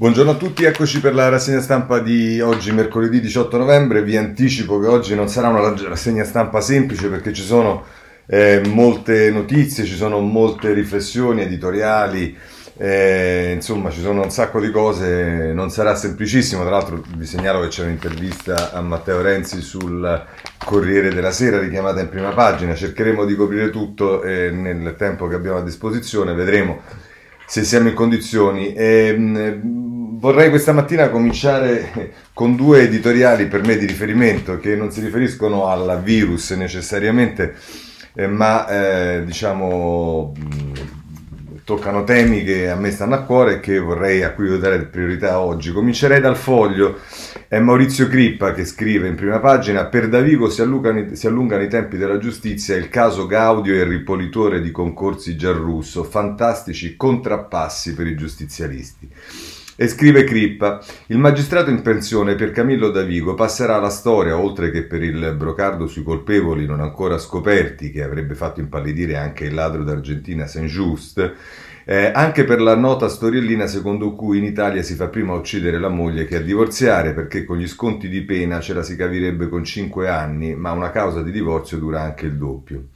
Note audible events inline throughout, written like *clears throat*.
Buongiorno a tutti, eccoci per la rassegna stampa di oggi, mercoledì 18 novembre. Vi anticipo che oggi non sarà una rassegna stampa semplice perché ci sono eh, molte notizie, ci sono molte riflessioni editoriali, eh, insomma ci sono un sacco di cose, non sarà semplicissimo. Tra l'altro vi segnalo che c'è un'intervista a Matteo Renzi sul Corriere della Sera richiamata in prima pagina. Cercheremo di coprire tutto eh, nel tempo che abbiamo a disposizione, vedremo se siamo in condizioni. E, mh, vorrei questa mattina cominciare con due editoriali per me di riferimento che non si riferiscono al virus necessariamente, eh, ma eh, diciamo mh, toccano temi che a me stanno a cuore e che vorrei a cui dare priorità oggi. Comincerei dal foglio. È Maurizio Crippa che scrive in prima pagina: Per Davigo si allungano, si allungano i tempi della giustizia. Il caso Gaudio e il ripolitore di concorsi Giarrusso. Fantastici contrappassi per i giustizialisti. E scrive Crippa, il magistrato in pensione per Camillo Davigo passerà alla storia, oltre che per il brocardo sui colpevoli non ancora scoperti, che avrebbe fatto impallidire anche il ladro d'Argentina Saint-Just, eh, anche per la nota storiellina secondo cui in Italia si fa prima uccidere la moglie che a divorziare, perché con gli sconti di pena ce la si cavirebbe con 5 anni, ma una causa di divorzio dura anche il doppio.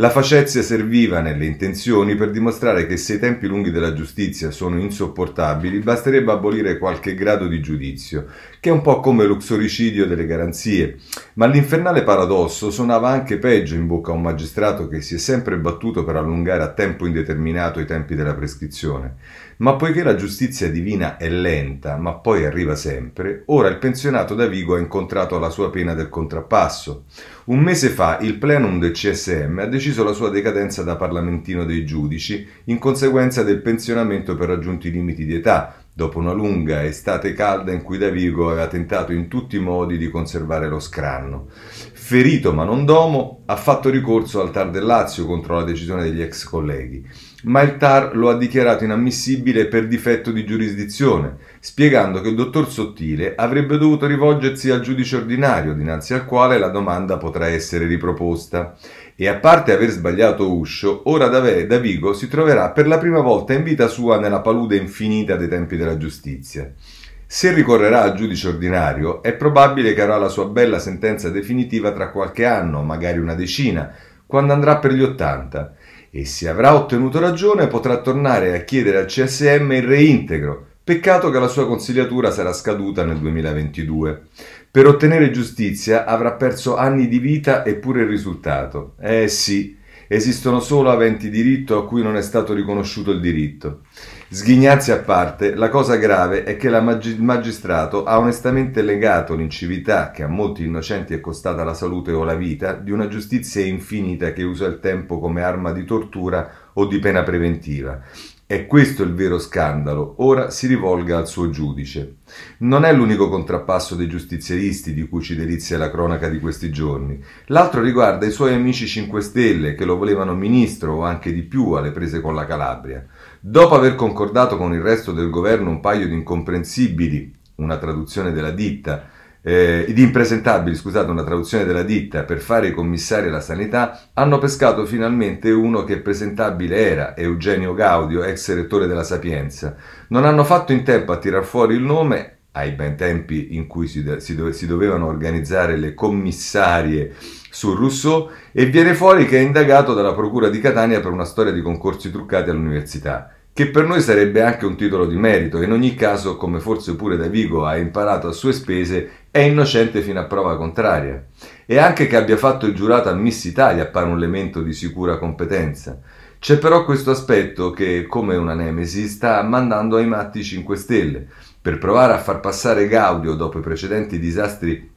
La facezia serviva nelle intenzioni per dimostrare che se i tempi lunghi della giustizia sono insopportabili, basterebbe abolire qualche grado di giudizio, che è un po' come l'uxoricidio delle garanzie. Ma l'infernale paradosso suonava anche peggio in bocca a un magistrato che si è sempre battuto per allungare a tempo indeterminato i tempi della prescrizione. Ma poiché la giustizia divina è lenta, ma poi arriva sempre, ora il pensionato da Vigo ha incontrato la sua pena del contrappasso. Un mese fa il plenum del CSM ha deciso la sua decadenza da parlamentino dei giudici in conseguenza del pensionamento per raggiunti limiti di età, dopo una lunga estate calda in cui Davigo aveva tentato in tutti i modi di conservare lo scranno. Ferito ma non domo, ha fatto ricorso al TAR del Lazio contro la decisione degli ex colleghi ma il TAR lo ha dichiarato inammissibile per difetto di giurisdizione, spiegando che il dottor Sottile avrebbe dovuto rivolgersi al giudice ordinario, dinanzi al quale la domanda potrà essere riproposta. E a parte aver sbagliato uscio, ora Davigo si troverà per la prima volta in vita sua nella palude infinita dei tempi della giustizia. Se ricorrerà al giudice ordinario, è probabile che avrà la sua bella sentenza definitiva tra qualche anno, magari una decina, quando andrà per gli ottanta e se avrà ottenuto ragione potrà tornare a chiedere al CSM il reintegro. Peccato che la sua consigliatura sarà scaduta nel 2022. Per ottenere giustizia avrà perso anni di vita e pure il risultato. Eh sì, esistono solo aventi diritto a cui non è stato riconosciuto il diritto. Sghignazzi a parte, la cosa grave è che il magi- magistrato ha onestamente legato l'incività che a molti innocenti è costata la salute o la vita di una giustizia infinita che usa il tempo come arma di tortura o di pena preventiva. È questo il vero scandalo, ora si rivolga al suo giudice. Non è l'unico contrappasso dei giustizieristi di cui ci delizia la cronaca di questi giorni. L'altro riguarda i suoi amici 5 Stelle che lo volevano ministro o anche di più alle prese con la Calabria. Dopo aver concordato con il resto del governo un paio di incomprensibili, una traduzione della ditta, eh, di impresentabili, scusate, una traduzione della ditta per fare i commissari alla sanità, hanno pescato finalmente uno che presentabile era, Eugenio Gaudio, ex rettore della Sapienza. Non hanno fatto in tempo a tirar fuori il nome, ai ben tempi in cui si, si, dove, si dovevano organizzare le commissarie su Rousseau, e viene fuori che è indagato dalla Procura di Catania per una storia di concorsi truccati all'università che per noi sarebbe anche un titolo di merito. In ogni caso, come forse pure Davigo ha imparato a sue spese, è innocente fino a prova contraria. E anche che abbia fatto il giurato a Miss Italia appare un elemento di sicura competenza. C'è però questo aspetto che, come una nemesi, sta mandando ai matti 5 Stelle. Per provare a far passare Gaudio dopo i precedenti disastri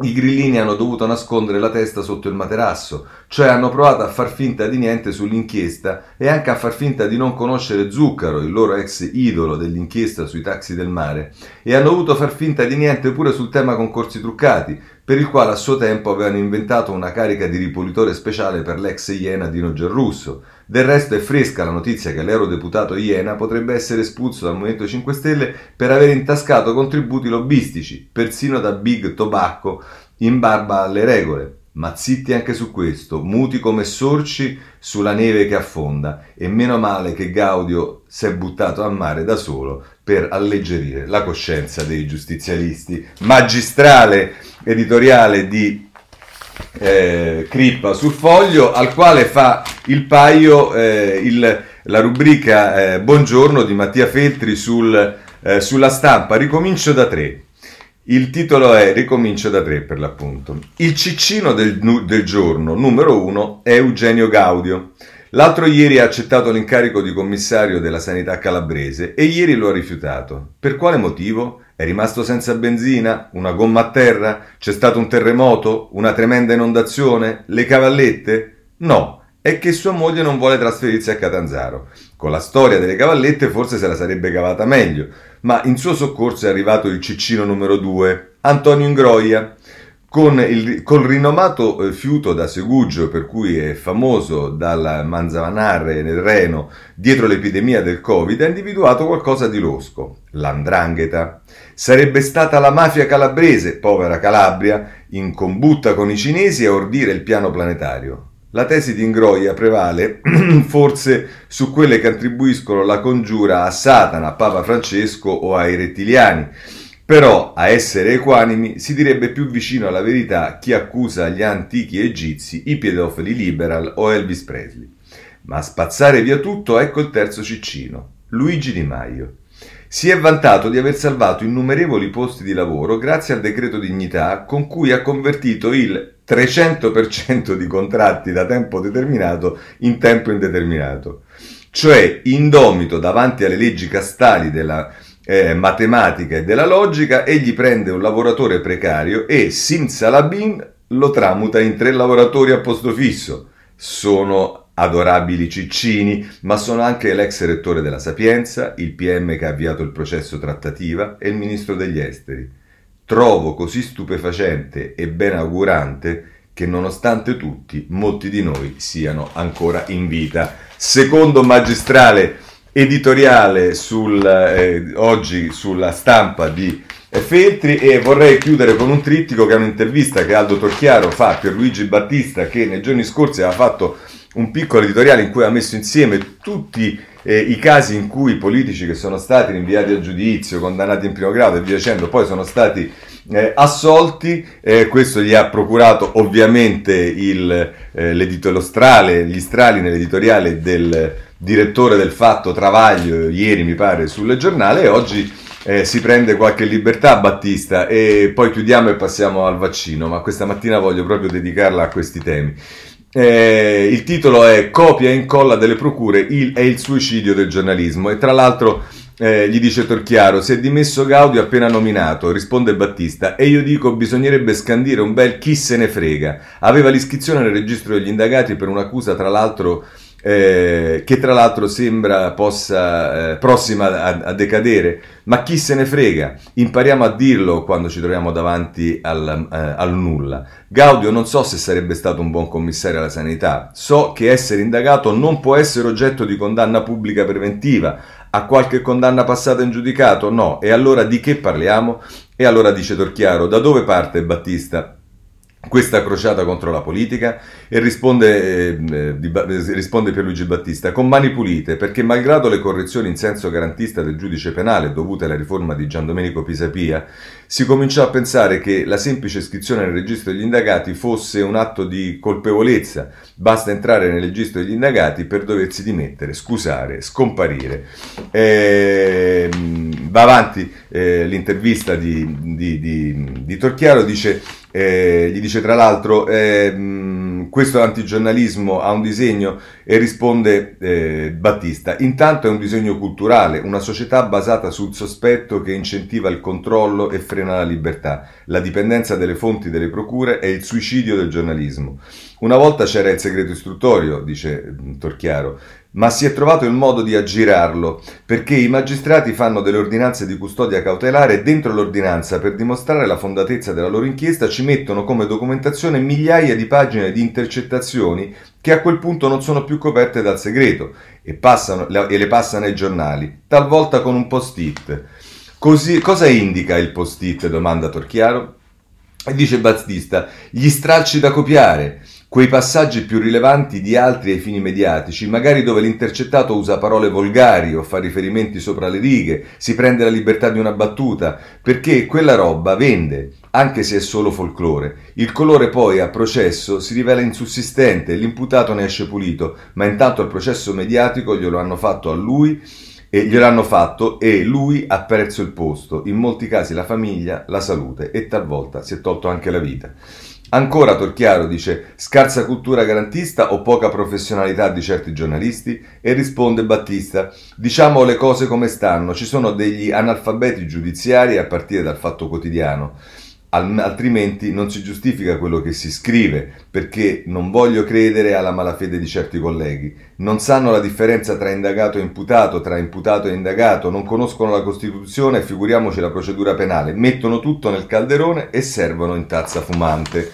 i grillini hanno dovuto nascondere la testa sotto il materasso, cioè hanno provato a far finta di niente sull'inchiesta e anche a far finta di non conoscere Zuccaro, il loro ex idolo dell'inchiesta sui taxi del mare, e hanno dovuto far finta di niente pure sul tema concorsi truccati, per il quale a suo tempo avevano inventato una carica di ripolitore speciale per l'ex Iena Dino Gerrusso. Del resto è fresca la notizia che l'eurodeputato Iena potrebbe essere espulso dal Movimento 5 Stelle per aver intascato contributi lobbistici, persino da Big Tobacco, in barba alle regole. Ma zitti anche su questo, muti come sorci sulla neve che affonda, e meno male che Gaudio si è buttato a mare da solo, per alleggerire la coscienza dei giustizialisti. Magistrale editoriale di eh, Crippa sul foglio, al quale fa il paio eh, il, la rubrica eh, Buongiorno di Mattia Feltri sul, eh, sulla stampa. Ricomincio da tre. Il titolo è Ricomincio da tre per l'appunto. Il ciccino del, del giorno numero uno è Eugenio Gaudio. L'altro ieri ha accettato l'incarico di commissario della sanità calabrese e ieri lo ha rifiutato. Per quale motivo? È rimasto senza benzina? Una gomma a terra? C'è stato un terremoto? Una tremenda inondazione? Le cavallette? No, è che sua moglie non vuole trasferirsi a Catanzaro. Con la storia delle cavallette forse se la sarebbe cavata meglio, ma in suo soccorso è arrivato il ciccino numero 2, Antonio Ingroia. Con il, col rinomato eh, fiuto da Segugio, per cui è famoso dal Manzavanarre nel Reno dietro l'epidemia del Covid, ha individuato qualcosa di losco, l'andrangheta. Sarebbe stata la mafia calabrese, povera Calabria, in combutta con i cinesi a ordire il piano planetario. La tesi di Ingroia prevale *clears throat* forse su quelle che attribuiscono la congiura a Satana, a Papa Francesco o ai rettiliani però, a essere equanimi, si direbbe più vicino alla verità chi accusa gli antichi egizi, i pedofili liberal o Elvis Presley. Ma a spazzare via tutto ecco il terzo ciccino, Luigi Di Maio. Si è vantato di aver salvato innumerevoli posti di lavoro grazie al decreto dignità con cui ha convertito il 300% di contratti da tempo determinato in tempo indeterminato. Cioè, indomito davanti alle leggi castali della eh, matematica e della logica, egli prende un lavoratore precario e simsalabim lo tramuta in tre lavoratori a posto fisso. Sono adorabili ciccini, ma sono anche l'ex rettore della Sapienza, il PM che ha avviato il processo trattativa e il ministro degli esteri. Trovo così stupefacente e ben augurante che nonostante tutti molti di noi siano ancora in vita. Secondo magistrale editoriale sul, eh, oggi sulla stampa di Feltri e vorrei chiudere con un trittico che è un'intervista che Aldo Torchiaro fa per Luigi Battista che nei giorni scorsi aveva fatto un piccolo editoriale in cui ha messo insieme tutti eh, i casi in cui politici che sono stati rinviati a giudizio, condannati in primo grado e via dicendo, poi sono stati eh, assolti, eh, questo gli ha procurato ovviamente il, eh, strale, gli strali nell'editoriale del direttore del Fatto Travaglio ieri mi pare sul giornale e oggi eh, si prende qualche libertà Battista e poi chiudiamo e passiamo al vaccino, ma questa mattina voglio proprio dedicarla a questi temi. Eh, il titolo è Copia e incolla delle procure il, è il suicidio del giornalismo e tra l'altro eh, gli dice Torchiaro, si è dimesso Gaudio appena nominato, risponde Battista, e io dico bisognerebbe scandire un bel chi se ne frega. Aveva l'iscrizione nel registro degli indagati per un'accusa tra l'altro eh, che tra l'altro sembra possa eh, prossima a, a, decadere, ma chi se ne frega? Impariamo a dirlo quando ci troviamo davanti al, eh, al, nulla. Gaudio non so se sarebbe stato un buon commissario alla sanità, so che essere indagato non può essere oggetto di condanna pubblica preventiva. Ha qualche condanna passata in giudicato? No. E allora di che parliamo? E allora dice Torchiaro, da dove parte Battista? Questa crociata contro la politica e risponde, eh, di, risponde Pierluigi Battista con mani pulite perché malgrado le correzioni in senso garantista del giudice penale dovute alla riforma di Gian Domenico Pisapia si cominciò a pensare che la semplice iscrizione nel registro degli indagati fosse un atto di colpevolezza. Basta entrare nel registro degli indagati per doversi dimettere, scusare, scomparire. Eh, va avanti eh, l'intervista di, di, di Torchiaro dice eh, gli dice tra l'altro, eh, questo antigiornalismo ha un disegno e risponde eh, Battista, intanto è un disegno culturale, una società basata sul sospetto che incentiva il controllo e frena la libertà, la dipendenza delle fonti delle procure e il suicidio del giornalismo. Una volta c'era il segreto istruttorio, dice Torchiaro, ma si è trovato il modo di aggirarlo, perché i magistrati fanno delle ordinanze di custodia cautelare e dentro l'ordinanza, per dimostrare la fondatezza della loro inchiesta, ci mettono come documentazione migliaia di pagine di intercettazioni che a quel punto non sono più coperte dal segreto e, passano, e le passano ai giornali, talvolta con un post-it. Così, cosa indica il post-it? domanda Torchiaro. E dice Battista, gli stralci da copiare quei passaggi più rilevanti di altri ai fini mediatici, magari dove l'intercettato usa parole volgari o fa riferimenti sopra le righe, si prende la libertà di una battuta, perché quella roba vende, anche se è solo folklore. Il colore poi a processo si rivela insussistente, l'imputato ne esce pulito, ma intanto il processo mediatico glielo hanno fatto a lui e gliel'hanno fatto e lui ha perso il posto, in molti casi la famiglia, la salute e talvolta si è tolto anche la vita. Ancora Torchiaro dice scarsa cultura garantista o poca professionalità di certi giornalisti? E risponde Battista, diciamo le cose come stanno, ci sono degli analfabeti giudiziari a partire dal fatto quotidiano altrimenti non si giustifica quello che si scrive, perché non voglio credere alla malafede di certi colleghi. Non sanno la differenza tra indagato e imputato, tra imputato e indagato, non conoscono la Costituzione e figuriamoci la procedura penale, mettono tutto nel calderone e servono in tazza fumante.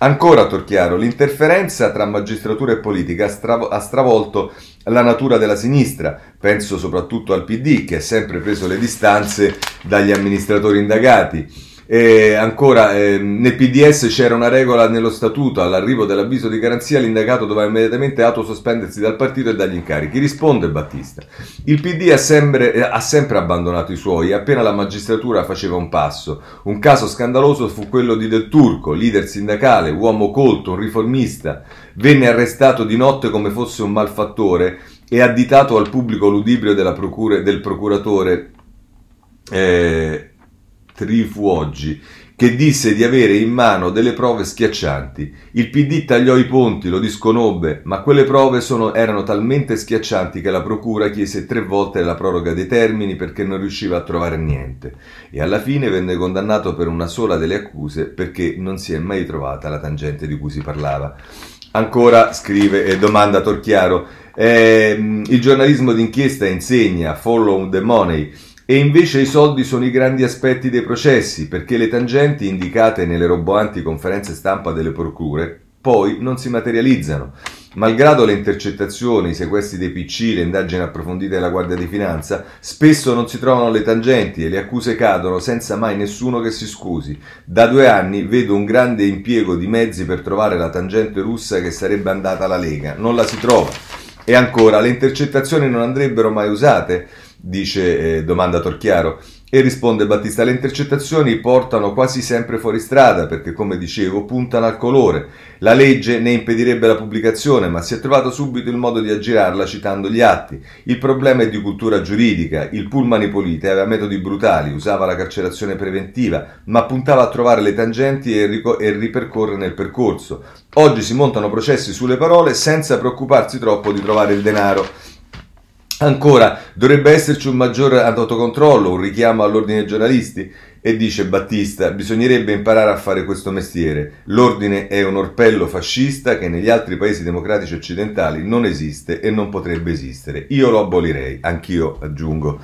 Ancora Torchiaro, l'interferenza tra magistratura e politica ha, strav- ha stravolto la natura della sinistra, penso soprattutto al PD che ha sempre preso le distanze dagli amministratori indagati. E ancora, eh, nel PDS c'era una regola nello statuto, all'arrivo dell'avviso di garanzia l'indagato doveva immediatamente autosospendersi dal partito e dagli incarichi. Risponde Battista. Il PD ha sempre, eh, ha sempre abbandonato i suoi, appena la magistratura faceva un passo. Un caso scandaloso fu quello di Del Turco, leader sindacale, uomo colto, un riformista. Venne arrestato di notte come fosse un malfattore e additato al pubblico ludibrio procura, del procuratore. Eh, Trifu oggi, che disse di avere in mano delle prove schiaccianti. Il PD tagliò i ponti, lo disconobbe, ma quelle prove sono, erano talmente schiaccianti che la procura chiese tre volte la proroga dei termini perché non riusciva a trovare niente. E alla fine venne condannato per una sola delle accuse perché non si è mai trovata la tangente di cui si parlava. Ancora scrive e domanda Torchiaro, eh, il giornalismo d'inchiesta insegna follow the money e invece i soldi sono i grandi aspetti dei processi, perché le tangenti indicate nelle roboanti conferenze stampa delle procure poi non si materializzano. Malgrado le intercettazioni, i sequestri dei PC, le indagini approfondite della Guardia di Finanza, spesso non si trovano le tangenti e le accuse cadono senza mai nessuno che si scusi. Da due anni vedo un grande impiego di mezzi per trovare la tangente russa che sarebbe andata alla Lega. Non la si trova. E ancora, le intercettazioni non andrebbero mai usate? Dice eh, domanda Torchiaro. E risponde Battista, le intercettazioni portano quasi sempre fuori strada perché, come dicevo, puntano al colore. La legge ne impedirebbe la pubblicazione, ma si è trovato subito il modo di aggirarla citando gli atti. Il problema è di cultura giuridica. Il Pullman Ipolite aveva metodi brutali, usava la carcerazione preventiva, ma puntava a trovare le tangenti e, rico- e ripercorrere nel percorso. Oggi si montano processi sulle parole senza preoccuparsi troppo di trovare il denaro. Ancora, dovrebbe esserci un maggior autocontrollo, un richiamo all'ordine dei giornalisti? E dice Battista, bisognerebbe imparare a fare questo mestiere. L'ordine è un orpello fascista che negli altri paesi democratici occidentali non esiste e non potrebbe esistere. Io lo abolirei, anch'io aggiungo.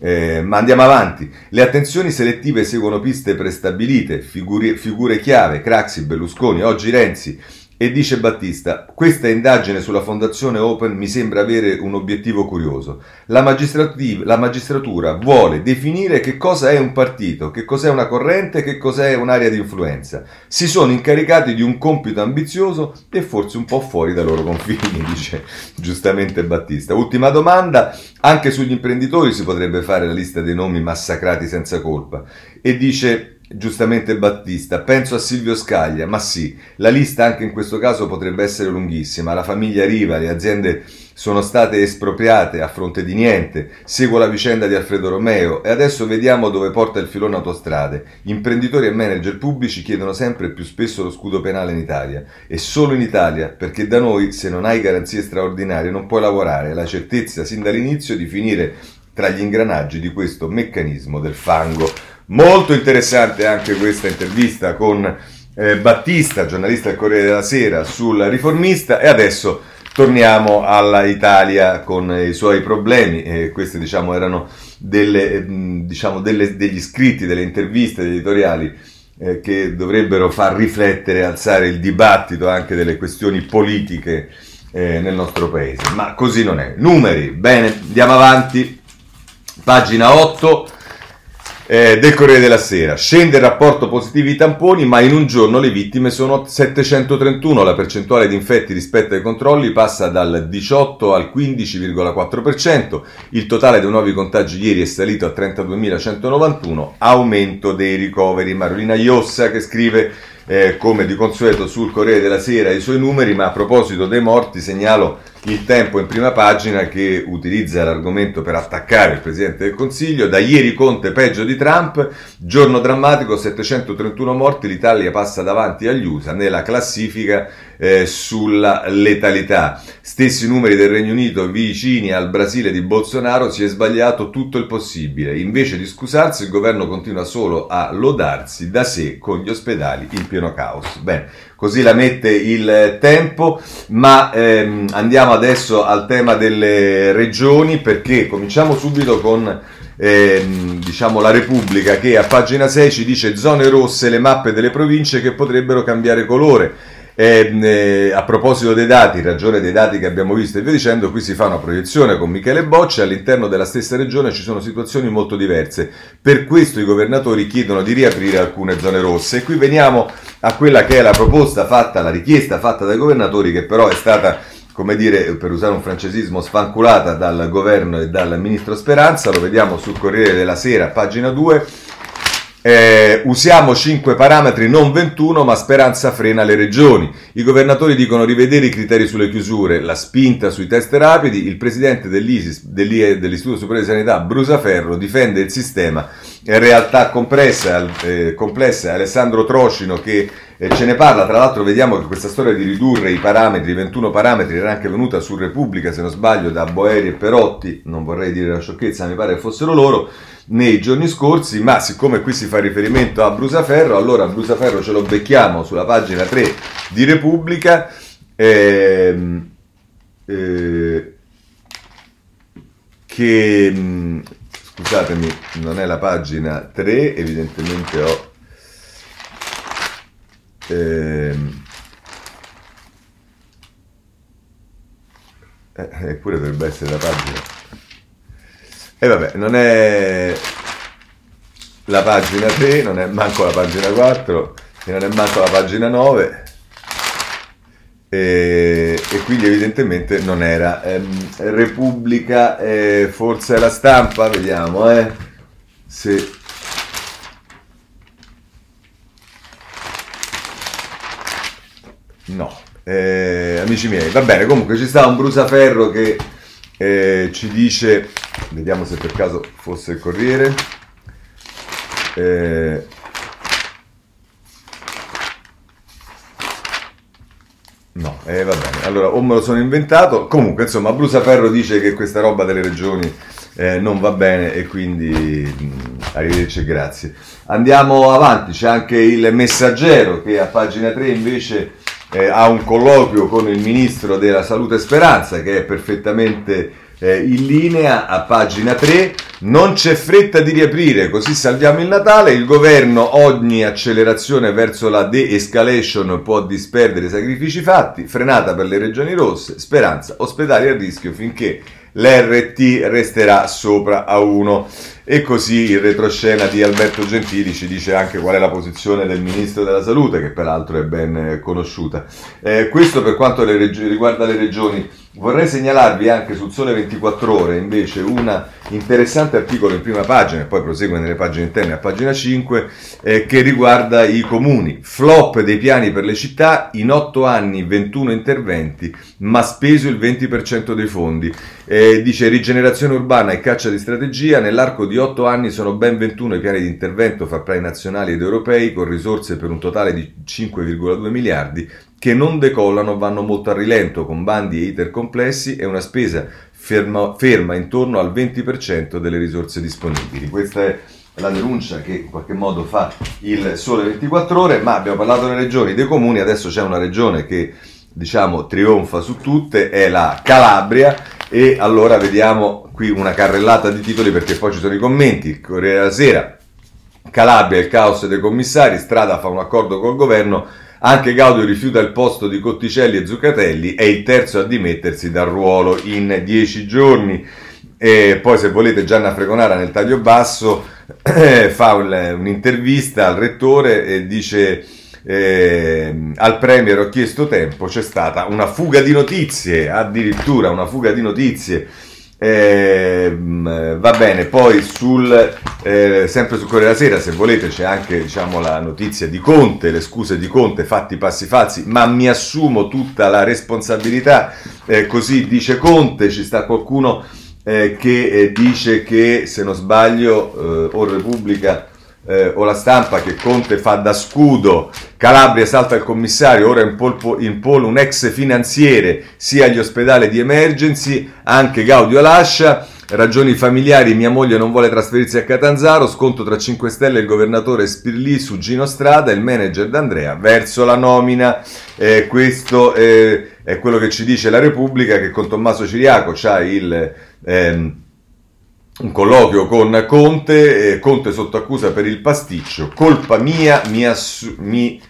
Eh, ma andiamo avanti. Le attenzioni selettive seguono piste prestabilite, figure, figure chiave, Craxi, Berlusconi, oggi Renzi. E dice Battista, questa indagine sulla Fondazione Open mi sembra avere un obiettivo curioso. La, la, magistratura vuole definire che cosa è un partito, che cos'è una corrente, che cos'è un'area di influenza. Si sono incaricati di un compito ambizioso e forse un po' fuori dai loro confini, *laughs* dice giustamente Battista. Ultima domanda, anche sugli imprenditori si potrebbe fare la lista dei nomi massacrati senza colpa. E dice giustamente Battista, penso a Silvio Scaglia, ma sì, la lista anche in questo caso potrebbe essere lunghissima, la famiglia Riva, le aziende sono state espropriate a fronte di niente, seguo la vicenda di Alfredo Romeo e adesso vediamo dove porta il filone autostrade. Imprenditori e manager pubblici chiedono sempre più spesso lo scudo penale in Italia e solo in Italia, perché da noi se non hai garanzie straordinarie non puoi lavorare, la certezza sin dall'inizio di finire tra gli ingranaggi di questo meccanismo del fango. Molto interessante anche questa intervista con eh, Battista, giornalista del Corriere della Sera, sul riformista e adesso torniamo all'Italia con i suoi problemi. Eh, questi diciamo erano delle, diciamo, delle, degli scritti, delle interviste, degli editoriali eh, che dovrebbero far riflettere, alzare il dibattito anche delle questioni politiche eh, nel nostro paese. Ma così non è. Numeri, bene, andiamo avanti. Pagina 8. Eh, del Corriere della Sera. Scende il rapporto positivi tamponi, ma in un giorno le vittime sono 731. La percentuale di infetti rispetto ai controlli passa dal 18 al 15,4%. Il totale dei nuovi contagi ieri è salito a 32.191. Aumento dei ricoveri. Marolina Iossa che scrive eh, come di consueto sul Corriere della Sera i suoi numeri, ma a proposito dei morti segnalo il tempo in prima pagina che utilizza l'argomento per attaccare il Presidente del Consiglio. Da ieri Conte peggio di Trump, giorno drammatico, 731 morti, l'Italia passa davanti agli USA nella classifica eh, sulla letalità. Stessi numeri del Regno Unito vicini al Brasile di Bolsonaro, si è sbagliato tutto il possibile. Invece di scusarsi il governo continua solo a lodarsi da sé con gli ospedali in pieno caos. Bene, così la mette il tempo, ma ehm, andiamo adesso al tema delle regioni perché cominciamo subito con ehm, diciamo la Repubblica che a pagina 6 ci dice zone rosse le mappe delle province che potrebbero cambiare colore. E, eh, a proposito dei dati, ragione dei dati che abbiamo visto e via dicendo, qui si fa una proiezione con Michele Bocci, all'interno della stessa regione ci sono situazioni molto diverse, per questo i governatori chiedono di riaprire alcune zone rosse e qui veniamo a quella che è la proposta fatta, la richiesta fatta dai governatori che però è stata come dire, per usare un francesismo, sfanculata dal governo e dal ministro Speranza, lo vediamo sul Corriere della Sera, pagina 2, eh, usiamo 5 parametri, non 21, ma Speranza frena le regioni. I governatori dicono rivedere i criteri sulle chiusure, la spinta sui test rapidi. Il presidente dell'ISIS, dell'Istituto Superiore di Sanità, Brusaferro, difende il sistema. Realtà compressa, eh, complessa, Alessandro Trocino che eh, ce ne parla. Tra l'altro, vediamo che questa storia di ridurre i parametri, 21 parametri, era anche venuta su Repubblica, se non sbaglio, da Boeri e Perotti. Non vorrei dire una sciocchezza, mi pare che fossero loro nei giorni scorsi, ma siccome qui si fa riferimento a Brusaferro, allora Brusaferro ce lo becchiamo sulla pagina 3 di Repubblica. Ehm, eh, che scusatemi, non è la pagina 3, evidentemente ho ehm, eh, eppure dovrebbe essere la pagina e vabbè, non è la pagina 3, non è manco la pagina 4, e non è manco la pagina 9. E, e quindi evidentemente non era. Ehm, Repubblica, eh, forse la stampa, vediamo eh, se no, eh, amici miei, va bene, comunque ci sta un brusaferro che eh, ci dice, vediamo se per caso fosse il Corriere, no, eh, va bene, allora o me lo sono inventato, comunque insomma Brusaferro dice che questa roba delle regioni eh, non va bene e quindi mh, mm, arrivederci e grazie. Andiamo avanti, c'è anche il messaggero che a pagina 3 invece eh, ha un colloquio con il ministro della Salute Speranza che è perfettamente eh, in linea a pagina 3. Non c'è fretta di riaprire, così salviamo il Natale. Il governo ogni accelerazione verso la de-escalation può disperdere i sacrifici fatti. Frenata per le regioni rosse. Speranza, ospedali a rischio finché l'RT resterà sopra a 1. E così il retroscena di Alberto Gentili ci dice anche qual è la posizione del Ministro della Salute, che peraltro è ben conosciuta. Eh, questo per quanto le reg- riguarda le regioni. Vorrei segnalarvi anche sul Sole 24 Ore invece un interessante articolo in prima pagina, e poi prosegue nelle pagine interne a pagina 5, eh, che riguarda i comuni. Flop dei piani per le città, in 8 anni 21 interventi, ma speso il 20% dei fondi. Eh, dice rigenerazione urbana e caccia di strategia, nell'arco di 8 anni sono ben 21 i piani di intervento fra piani nazionali ed europei, con risorse per un totale di 5,2 miliardi che non decollano vanno molto a rilento con bandi e iter complessi e una spesa ferma, ferma intorno al 20% delle risorse disponibili. Questa è la denuncia che in qualche modo fa il Sole 24 Ore, ma abbiamo parlato delle regioni, dei comuni, adesso c'è una regione che diciamo trionfa su tutte, è la Calabria e allora vediamo qui una carrellata di titoli perché poi ci sono i commenti, Corriere della Sera, Calabria, il caos dei commissari, Strada fa un accordo col governo, anche Gaudio rifiuta il posto di Cotticelli e Zuccatelli, è il terzo a dimettersi dal ruolo in dieci giorni. E poi se volete Gianna Fregonara nel taglio basso fa un, un'intervista al rettore e dice eh, al Premier ho chiesto tempo, c'è stata una fuga di notizie, addirittura una fuga di notizie. Eh, va bene, poi sul, eh, sempre sul Corriere della Sera, se volete, c'è anche diciamo, la notizia di Conte, le scuse di Conte, fatti passi falsi, ma mi assumo tutta la responsabilità, eh, così dice Conte, ci sta qualcuno eh, che eh, dice che, se non sbaglio, o Repubblica eh, o la stampa che Conte fa da scudo, Calabria salta il commissario, ora in, polpo, in polo un ex finanziere sia agli ospedali di emergency, anche Gaudio lascia, ragioni familiari, mia moglie non vuole trasferirsi a Catanzaro, sconto tra 5 Stelle e il governatore Spirlì su Gino Strada, il manager d'Andrea verso la nomina, eh, questo eh, è quello che ci dice la Repubblica che con Tommaso Ciriaco c'ha il... Ehm, un colloquio con Conte, eh, Conte sotto accusa per il pasticcio, colpa mia, mi, assu- mi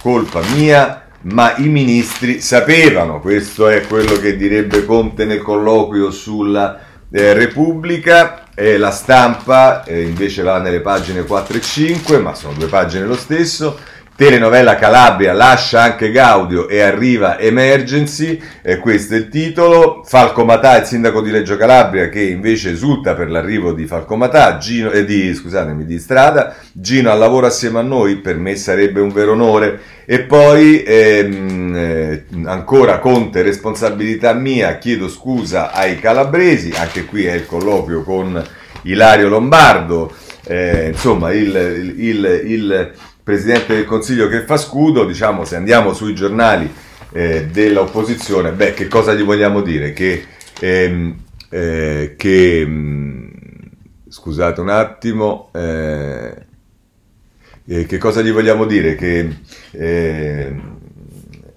colpa mia, ma i ministri sapevano, questo è quello che direbbe Conte nel colloquio sulla eh, Repubblica, eh, la stampa eh, invece va nelle pagine 4 e 5, ma sono due pagine lo stesso, Telenovela Calabria lascia anche Gaudio e arriva Emergency, eh, questo è il titolo. Falco Matà, il sindaco di Reggio Calabria, che invece esulta per l'arrivo di Falco Matà, Gino, eh, di, scusatemi, di Strada. Gino al lavoro assieme a noi, per me sarebbe un vero onore. E poi ehm, eh, ancora Conte, responsabilità mia, chiedo scusa ai calabresi, anche qui è il colloquio con Ilario Lombardo. Eh, insomma, il, il, il, il Presidente del Consiglio che fa scudo, diciamo se andiamo sui giornali eh, dell'opposizione, beh che cosa gli vogliamo dire? Che, ehm, eh, che mm, scusate un attimo, eh, eh, che cosa gli vogliamo dire? Che eh,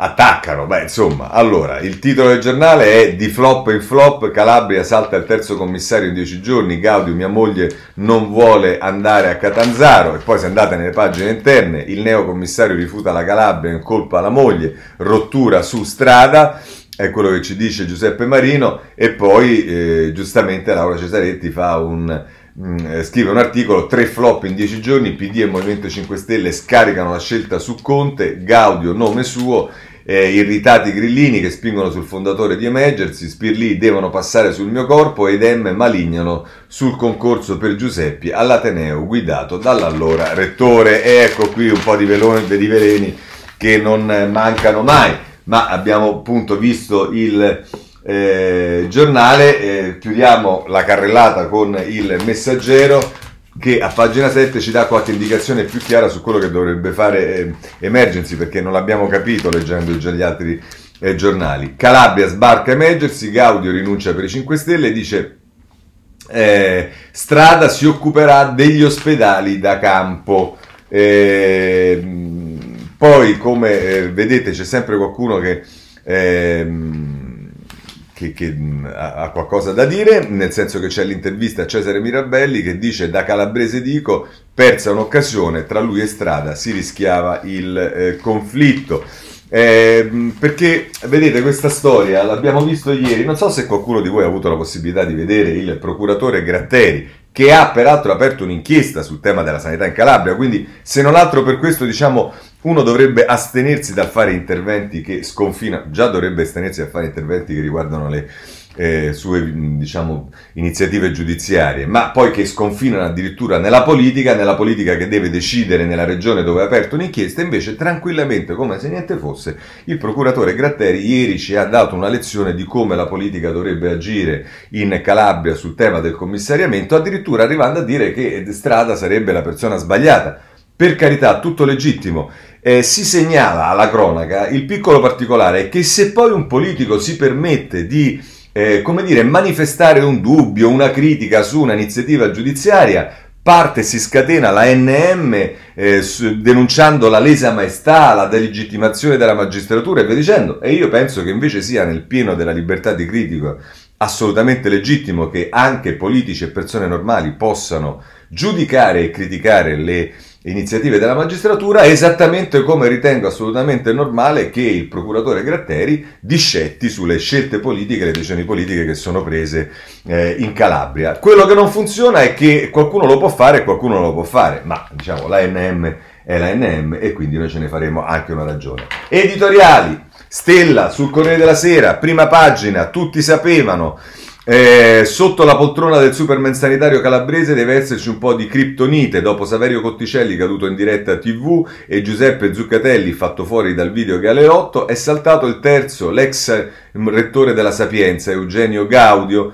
attaccano. Beh, insomma, allora, il titolo del giornale è Di flop in flop, Calabria salta il terzo commissario in dieci giorni, Gaudio, mia moglie, non vuole andare a Catanzaro, e poi se andate nelle pagine interne, il neocommissario rifiuta la Calabria in colpa alla moglie, rottura su strada, è quello che ci dice Giuseppe Marino, e poi eh, giustamente Laura Cesaretti un mm, eh, scrive un articolo, tre flop in dieci giorni, PD e Movimento 5 Stelle scaricano la scelta su Conte, Gaudio nome suo eh, irritati grillini che spingono sul fondatore di Emergency, Spirlì devono passare sul mio corpo ed M malignano sul concorso per Giuseppi all'Ateneo guidato dall'allora rettore. E ecco qui un po' di, veloni, di veleni che non mancano mai, ma abbiamo appunto visto il eh, giornale, eh, chiudiamo la carrellata con il messaggero che a pagina 7 ci dà qualche indicazione più chiara su quello che dovrebbe fare eh, Emergency perché non l'abbiamo capito leggendo già gli altri eh, giornali. Calabria sbarca Emergency, Gaudio rinuncia per i 5 Stelle e dice eh, Strada si occuperà degli ospedali da campo. Eh, poi come eh, vedete c'è sempre qualcuno che ehm, che, che ha, qualcosa da dire, nel senso che c'è l'intervista a Cesare Mirabelli che dice da calabrese dico, persa un'occasione, tra lui e Strada si rischiava il eh, conflitto. Eh, perché vedete questa storia l'abbiamo visto ieri non so se qualcuno di voi ha avuto la possibilità di vedere il procuratore Gratteri che ha peraltro aperto un'inchiesta sul tema della sanità in Calabria quindi se non altro per questo diciamo uno dovrebbe astenersi dal fare interventi che sconfinano, già dovrebbe astenersi dal fare interventi che riguardano le eh, sue diciamo, iniziative giudiziarie, ma poi che sconfinano addirittura nella politica, nella politica che deve decidere nella regione dove ha aperto un'inchiesta, invece tranquillamente, come se niente fosse, il procuratore Gratteri ieri ci ha dato una lezione di come la politica dovrebbe agire in Calabria sul tema del commissariamento, addirittura arrivando a dire che Strada sarebbe la persona sbagliata. Per carità, tutto legittimo, eh, si segnala alla cronaca il piccolo particolare che se poi un politico si permette di eh, come dire, manifestare un dubbio, una critica su un'iniziativa giudiziaria, parte si scatena la NM eh, denunciando la lesa maestà, la delegittimazione della magistratura e via dicendo. E io penso che invece sia nel pieno della libertà di critica assolutamente legittimo che anche politici e persone normali possano giudicare e criticare le iniziative della magistratura, esattamente come ritengo assolutamente normale che il procuratore Gratteri discetti sulle scelte politiche, le decisioni politiche che sono prese eh, in Calabria. Quello che non funziona è che qualcuno lo può fare e qualcuno non lo può fare, ma diciamo l'ANM è l'ANM e quindi noi ce ne faremo anche una ragione. Editoriali, Stella sul Corriere della Sera, prima pagina, tutti sapevano eh, sotto la poltrona del Superman sanitario calabrese deve esserci un po' di criptonite. Dopo Saverio Cotticelli caduto in diretta TV e Giuseppe Zuccatelli fatto fuori dal video Galeotto è saltato il terzo, l'ex rettore della Sapienza Eugenio Gaudio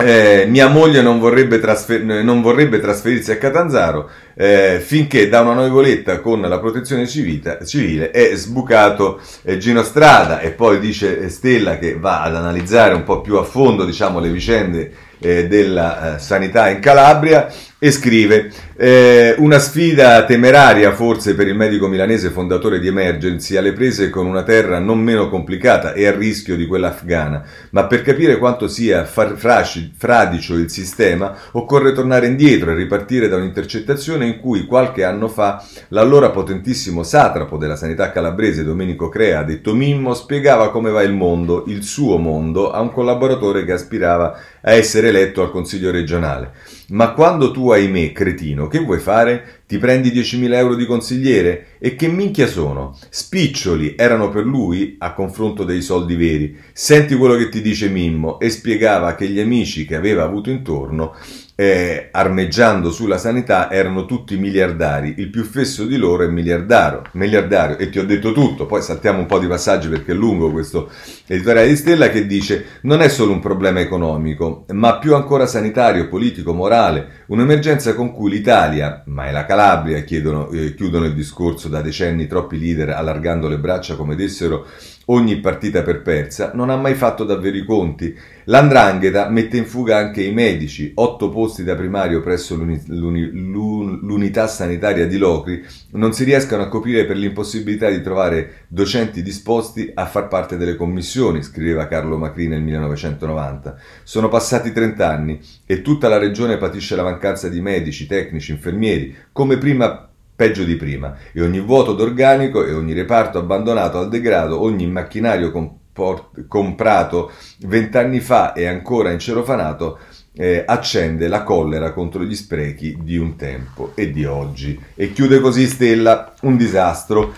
eh, mia moglie non vorrebbe, trasfer- non vorrebbe, trasferirsi a Catanzaro eh, finché da una noivoletta con la protezione civita, civile è sbucato eh, Gino Strada e poi dice Stella che va ad analizzare un po' più a fondo diciamo, le vicende eh, della eh, sanità in Calabria e scrive eh, una sfida temeraria forse per il medico milanese fondatore di Emergency alle prese con una terra non meno complicata e a rischio di quella afghana, ma per capire quanto sia fraci- fradicio il sistema occorre tornare indietro e ripartire da un'intercettazione in cui qualche anno fa l'allora potentissimo satrapo della sanità calabrese Domenico Crea, detto Mimmo, spiegava come va il mondo, il suo mondo, a un collaboratore che aspirava a essere eletto al Consiglio regionale. Ma quando tu, ahimè, cretino, che vuoi fare? Ti prendi 10.000 euro di consigliere? E che minchia sono? Spiccioli erano per lui a confronto dei soldi veri. Senti quello che ti dice Mimmo e spiegava che gli amici che aveva avuto intorno eh, armeggiando sulla sanità erano tutti miliardari, il più fesso di loro è miliardario, miliardario. E ti ho detto tutto, poi saltiamo un po' di passaggi perché è lungo questo editoriale di Stella che dice non è solo un problema economico, ma più ancora sanitario, politico, morale, un'emergenza con cui l'Italia, ma è la Calabria, chiedono, eh, chiudono il discorso da decenni troppi leader allargando le braccia come dessero ogni partita per persa, non ha mai fatto davvero i conti. L'andrangheta mette in fuga anche i medici, otto posti da primario presso l'uni, l'uni, l'unità sanitaria di Locri non si riescono a coprire per l'impossibilità di trovare docenti disposti a far parte delle commissioni, scriveva Carlo Macri nel 1990. Sono passati 30 anni e tutta la regione patisce la mancanza di medici, tecnici, infermieri, come prima peggio di prima, e ogni vuoto d'organico e ogni reparto abbandonato al degrado, ogni macchinario comport- comprato vent'anni fa e ancora incerofanato, eh, accende la collera contro gli sprechi di un tempo e di oggi. E chiude così Stella, un disastro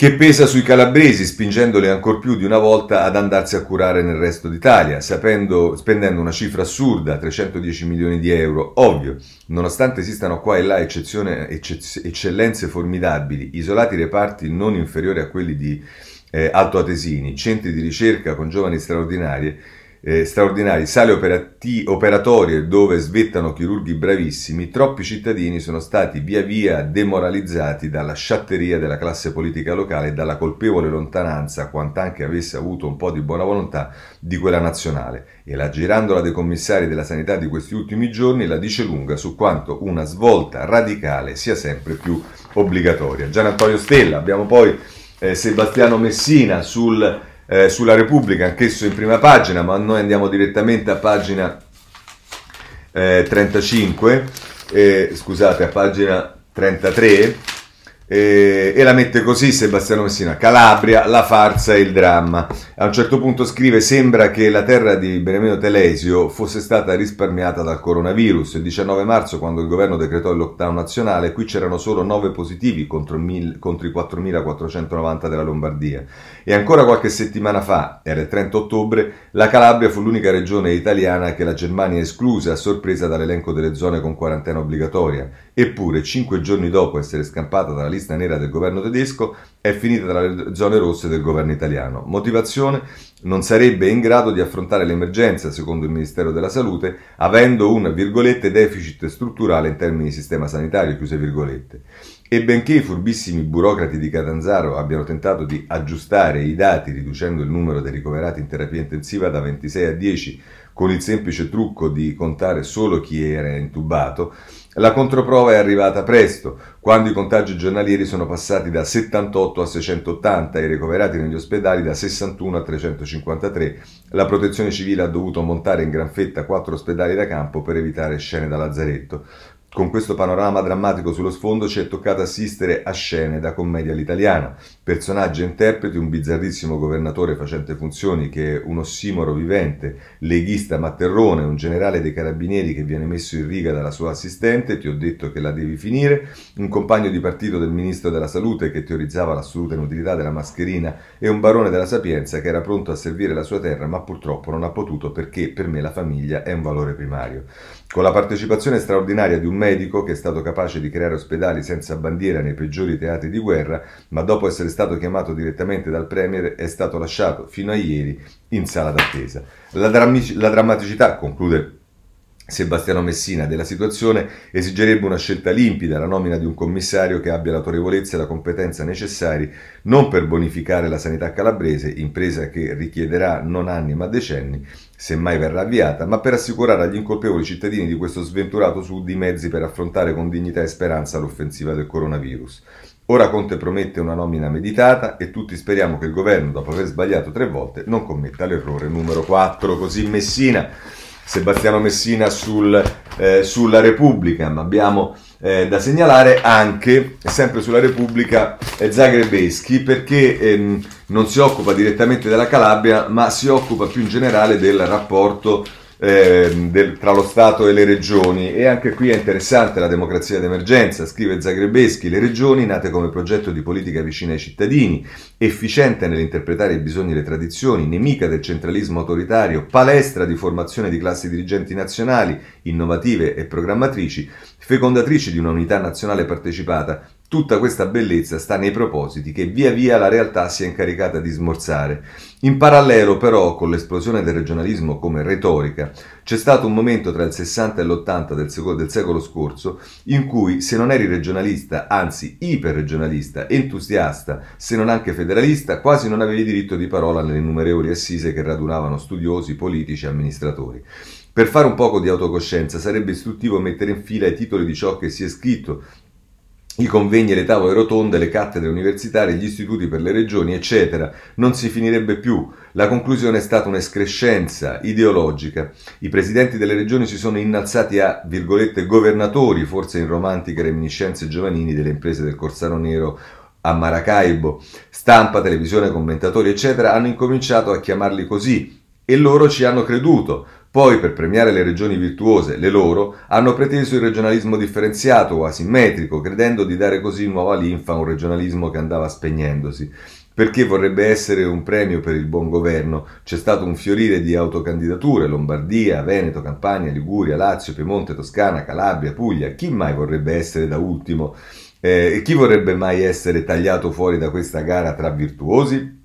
che pesa sui calabresi, spingendoli ancor più di una volta ad andarsi a curare nel resto d'Italia, sapendo, spendendo una cifra assurda, 310 milioni di euro. Ovvio, nonostante esistano qua e là eccellenze formidabili, isolati reparti non inferiori a quelli di eh, Alto Atesini, centri di ricerca con giovani straordinarie, eh, straordinari, sale operati- operatorie dove svettano chirurghi bravissimi, troppi cittadini sono stati via via demoralizzati dalla sciatteria della classe politica locale e dalla colpevole lontananza, quant'anche avesse avuto un po' di buona volontà, di quella nazionale. E la girandola dei commissari della sanità di questi ultimi giorni la dice lunga su quanto una svolta radicale sia sempre più obbligatoria. Gian Antonio Stella, abbiamo poi eh, Sebastiano Messina sul eh, sulla Repubblica, anch'esso in prima pagina, ma noi andiamo direttamente a pagina eh, 35, eh, scusate, a pagina 33 e, la mette così Sebastiano Messina, Calabria, la farsa e il dramma. A un certo punto scrive, sembra che la terra di Benemeno Telesio fosse stata risparmiata dal coronavirus. Il 19 marzo, quando il governo decretò il lockdown nazionale, qui c'erano solo 9 positivi contro, mil, contro i 4.490 della Lombardia. E ancora qualche settimana fa, era il 30 ottobre, la Calabria fu l'unica regione italiana che la Germania escluse a sorpresa dall'elenco delle zone con quarantena obbligatoria. Eppure, cinque giorni dopo essere scampata dalla lista nera del governo tedesco, è finita tra le zone rosse del governo italiano. Motivazione? Non sarebbe in grado di affrontare l'emergenza, secondo il Ministero della Salute, avendo un, virgolette, deficit strutturale in termini di sistema sanitario, chiuse virgolette. E benché i furbissimi burocrati di Catanzaro abbiano tentato di aggiustare i dati riducendo il numero dei ricoverati in terapia intensiva da 26 a 10 con il semplice trucco di contare solo chi era intubato, la controprova è arrivata presto, quando i contagi giornalieri sono passati da 78 a 680 e i ricoverati negli ospedali da 61 a 353. La protezione civile ha dovuto montare in gran fetta quattro ospedali da campo per evitare scene da lazzaretto. Con questo panorama drammatico sullo sfondo ci è toccato assistere a scene da commedia all'italiana, personaggi e interpreti, un bizzarrissimo governatore facente funzioni che è un ossimoro vivente, leghista matterrone, un generale dei carabinieri che viene messo in riga dalla sua assistente, ti ho detto che la devi finire, un compagno di partito del ministro della salute che teorizzava l'assoluta inutilità della mascherina e un barone della sapienza che era pronto a servire la sua terra ma purtroppo non ha potuto perché per me la famiglia è un valore primario. Con la partecipazione straordinaria di un medico che è stato capace di creare ospedali senza bandiera nei peggiori teatri di guerra, ma dopo essere stato chiamato direttamente dal Premier è stato lasciato fino a ieri in sala d'attesa. La, drammi- la drammaticità, conclude Sebastiano Messina della situazione esigerebbe una scelta limpida, la nomina di un commissario che abbia l'autorevolezza e la competenza necessari non per bonificare la sanità calabrese, impresa che richiederà non anni ma decenni, se mai verrà avviata, ma per assicurare agli incolpevoli cittadini di questo sventurato sud i mezzi per affrontare con dignità e speranza l'offensiva del coronavirus. Ora Conte promette una nomina meditata e tutti speriamo che il governo, dopo aver sbagliato tre volte, non commetta l'errore numero 4. Così Messina. Sebastiano Messina sul, eh, sulla Repubblica, ma abbiamo eh, da segnalare anche, sempre sulla Repubblica, eh, Zagrebeschi, perché ehm, non si occupa direttamente della Calabria, ma si occupa più in generale del rapporto eh, del, tra lo Stato e le regioni. E anche qui è interessante la democrazia d'emergenza, scrive Zagrebeschi, le regioni nate come progetto di politica vicina ai cittadini, efficiente nell'interpretare i bisogni e le tradizioni, nemica del centralismo autoritario, palestra di formazione di classi dirigenti nazionali, innovative e programmatrici, fecondatrici di un'unità nazionale partecipata, Tutta questa bellezza sta nei propositi che via via la realtà si è incaricata di smorzare. In parallelo però con l'esplosione del regionalismo come retorica c'è stato un momento tra il 60 e l'80 del, secolo, del secolo scorso in cui se non eri regionalista, anzi iperregionalista, entusiasta, se non anche federalista, quasi non avevi diritto di parola nelle innumerevoli assise che radunavano studiosi, politici e amministratori. Per fare un poco di autocoscienza sarebbe istruttivo mettere in fila i titoli di ciò che si è scritto i convegni, le tavole rotonde, le cattedre universitarie, gli istituti per le regioni, eccetera. Non si finirebbe più. La conclusione è stata un'escrescenza ideologica. I presidenti delle regioni si sono innalzati a, virgolette, governatori, forse in romantiche reminiscenze giovanili delle imprese del Corsaro Nero a Maracaibo. Stampa, televisione, commentatori, eccetera, hanno incominciato a chiamarli così e loro ci hanno creduto. Poi, per premiare le regioni virtuose, le loro, hanno preteso il regionalismo differenziato o asimmetrico, credendo di dare così nuova linfa a un regionalismo che andava spegnendosi. Perché vorrebbe essere un premio per il buon governo, c'è stato un fiorire di autocandidature, Lombardia, Veneto, Campania, Liguria, Lazio, Piemonte, Toscana, Calabria, Puglia. Chi mai vorrebbe essere da ultimo? Eh, chi vorrebbe mai essere tagliato fuori da questa gara tra virtuosi?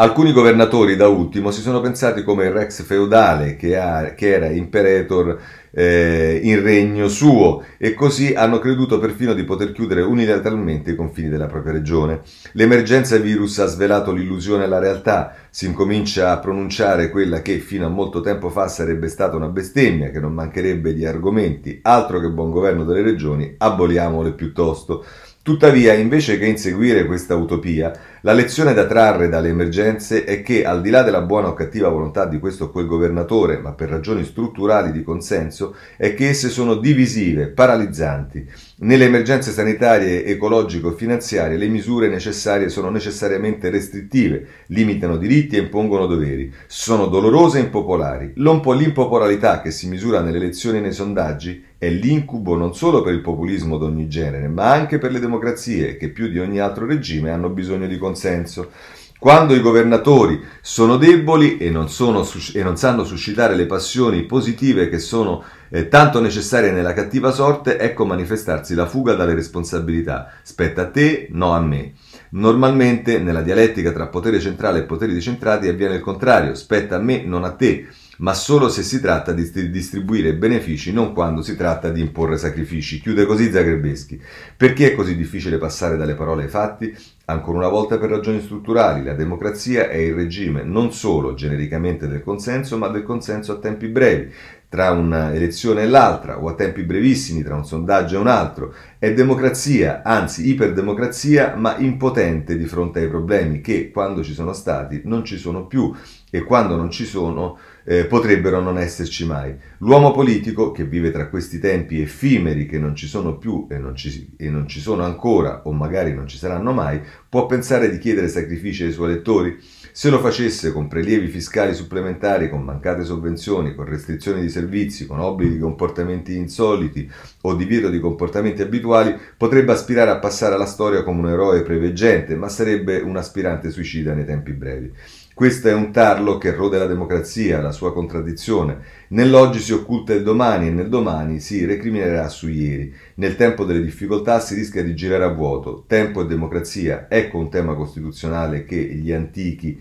Alcuni governatori, da ultimo, si sono pensati come il rex feudale che, ha, che era imperator eh, in regno suo e così hanno creduto perfino di poter chiudere unilateralmente i confini della propria regione. L'emergenza virus ha svelato l'illusione alla realtà, si incomincia a pronunciare quella che fino a molto tempo fa sarebbe stata una bestemmia, che non mancherebbe di argomenti, altro che buon governo delle regioni, aboliamole piuttosto. Tuttavia, invece che inseguire questa utopia, la lezione da trarre dalle emergenze è che, al di là della buona o cattiva volontà di questo o quel governatore, ma per ragioni strutturali di consenso, è che esse sono divisive, paralizzanti. Nelle emergenze sanitarie, ecologico-finanziarie le misure necessarie sono necessariamente restrittive, limitano diritti e impongono doveri. Sono dolorose e impopolari. L'impopolarità che si misura nelle elezioni e nei sondaggi è l'incubo non solo per il populismo d'ogni genere, ma anche per le democrazie che più di ogni altro regime hanno bisogno di consenso. Quando i governatori sono deboli e non, sono, e non sanno suscitare le passioni positive che sono eh, tanto necessarie nella cattiva sorte, ecco manifestarsi la fuga dalle responsabilità. Spetta a te, no a me. Normalmente nella dialettica tra potere centrale e poteri decentrati avviene il contrario, spetta a me, non a te ma solo se si tratta di distribuire benefici, non quando si tratta di imporre sacrifici. Chiude così Zagrebeschi. Perché è così difficile passare dalle parole ai fatti? Ancora una volta per ragioni strutturali, la democrazia è il regime non solo genericamente del consenso, ma del consenso a tempi brevi, tra un'elezione e l'altra, o a tempi brevissimi tra un sondaggio e un altro. È democrazia, anzi iperdemocrazia, ma impotente di fronte ai problemi che, quando ci sono stati, non ci sono più e quando non ci sono eh, potrebbero non esserci mai. L'uomo politico, che vive tra questi tempi effimeri che non ci sono più e non ci, e non ci sono ancora, o magari non ci saranno mai, può pensare di chiedere sacrifici ai suoi elettori? Se lo facesse con prelievi fiscali supplementari, con mancate sovvenzioni, con restrizioni di servizi, con obblighi di comportamenti insoliti o divieto di comportamenti abituali, potrebbe aspirare a passare alla storia come un eroe preveggente, ma sarebbe un aspirante suicida nei tempi brevi. Questo è un tarlo che rode la democrazia, la sua contraddizione. Nell'oggi si occulta il domani e nel domani si recriminerà su ieri. Nel tempo delle difficoltà si rischia di girare a vuoto. Tempo e democrazia, ecco un tema costituzionale che gli antichi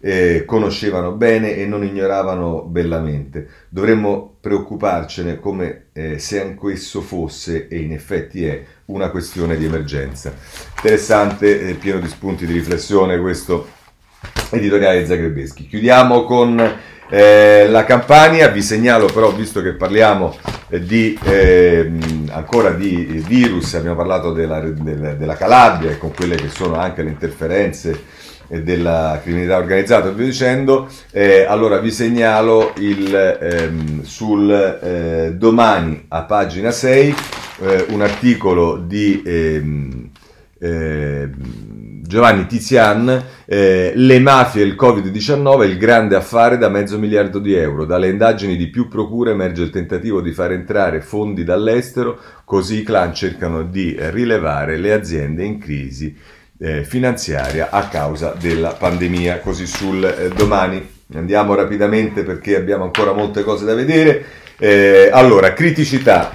eh, conoscevano bene e non ignoravano bellamente. Dovremmo preoccuparcene come eh, se anch'esso fosse, e in effetti è, una questione di emergenza. Interessante, eh, pieno di spunti di riflessione questo editoriale Zagrebeschi. Chiudiamo con eh, la Campania, vi segnalo però, visto che parliamo eh, di, eh, ancora di virus, abbiamo parlato della, della, Calabria e con quelle che sono anche le interferenze eh, della criminalità organizzata via dicendo, eh, allora vi segnalo il, ehm, sul eh, domani a pagina 6 un articolo di... Ehm, Giovanni Tizian, eh, le mafie e il Covid-19 il grande affare da mezzo miliardo di euro. Dalle indagini di più procure emerge il tentativo di far entrare fondi dall'estero, così i clan cercano di rilevare le aziende in crisi eh, finanziaria a causa della pandemia. Così sul eh, domani andiamo rapidamente perché abbiamo ancora molte cose da vedere. Eh, allora, criticità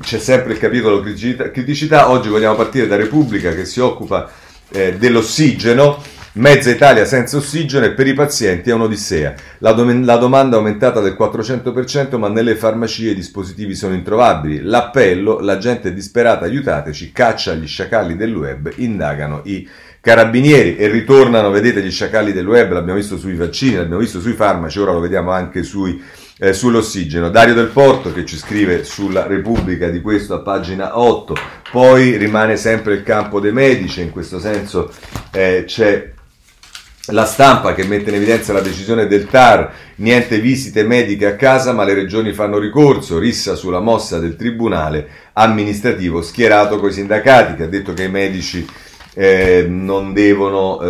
c'è sempre il capitolo criticità, criticità, Oggi vogliamo partire da Repubblica che si occupa eh, dell'ossigeno, mezza Italia senza ossigeno e per i pazienti è un'odissea. La, dom- la, domanda è aumentata del 400%, ma nelle farmacie i dispositivi sono introvabili. L'appello, la gente è disperata, aiutateci, caccia gli sciacalli del web, indagano i carabinieri e ritornano, vedete, gli sciacalli del web, l'abbiamo visto sui vaccini, l'abbiamo visto sui farmaci, ora lo vediamo anche sui eh, sull'ossigeno. Dario Del Porto che ci scrive sulla Repubblica di questo a pagina 8, poi rimane sempre il campo dei medici, in questo senso eh, c'è la stampa che mette in evidenza la decisione del TAR, niente visite mediche a casa ma le regioni fanno ricorso, rissa sulla mossa del tribunale amministrativo schierato con i sindacati che ha detto che i medici eh, non devono...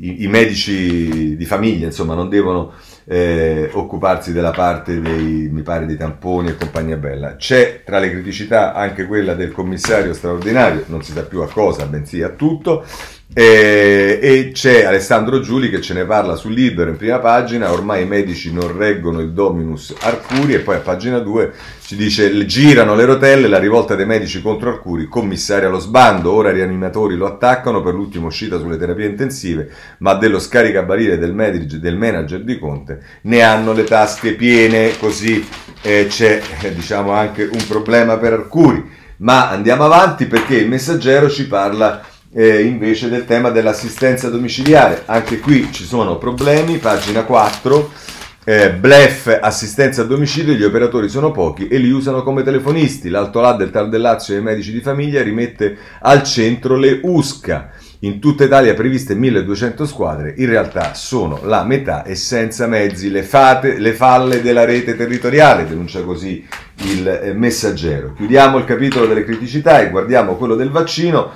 I, i, medici di famiglia insomma non devono eh, occuparsi della parte dei, mi pare, dei tamponi e compagnia bella. C'è tra le criticità anche quella del commissario straordinario, non si sa più a cosa, bensì a tutto, e, e, c'è Alessandro Giuli che ce ne parla sul libro in prima pagina, ormai i medici non reggono il Dominus Arcuri e poi a pagina 2 ci dice girano le rotelle, la rivolta dei medici contro Arcuri, commissario allo sbando, ora i rianimatori lo attaccano per l'ultima uscita sulle terapie intensive, ma dello scaricabarile del, medic, del manager di Conte ne hanno le tasche piene, così eh, c'è eh, diciamo anche un problema per Arcuri. Ma andiamo avanti perché il messaggero ci parla eh, invece del tema dell'assistenza domiciliare. Anche qui ci sono problemi, pagina 4. Eh, blef, assistenza a domicilio, gli operatori sono pochi e li usano come telefonisti. L'Alto Là del Tal del Lazio e i medici di famiglia rimette al centro le USCA. In tutta Italia previste 1200 squadre, in realtà sono la metà e senza mezzi, le, fate, le falle della rete territoriale, denuncia così il eh, messaggero. Chiudiamo il capitolo delle criticità e guardiamo quello del vaccino.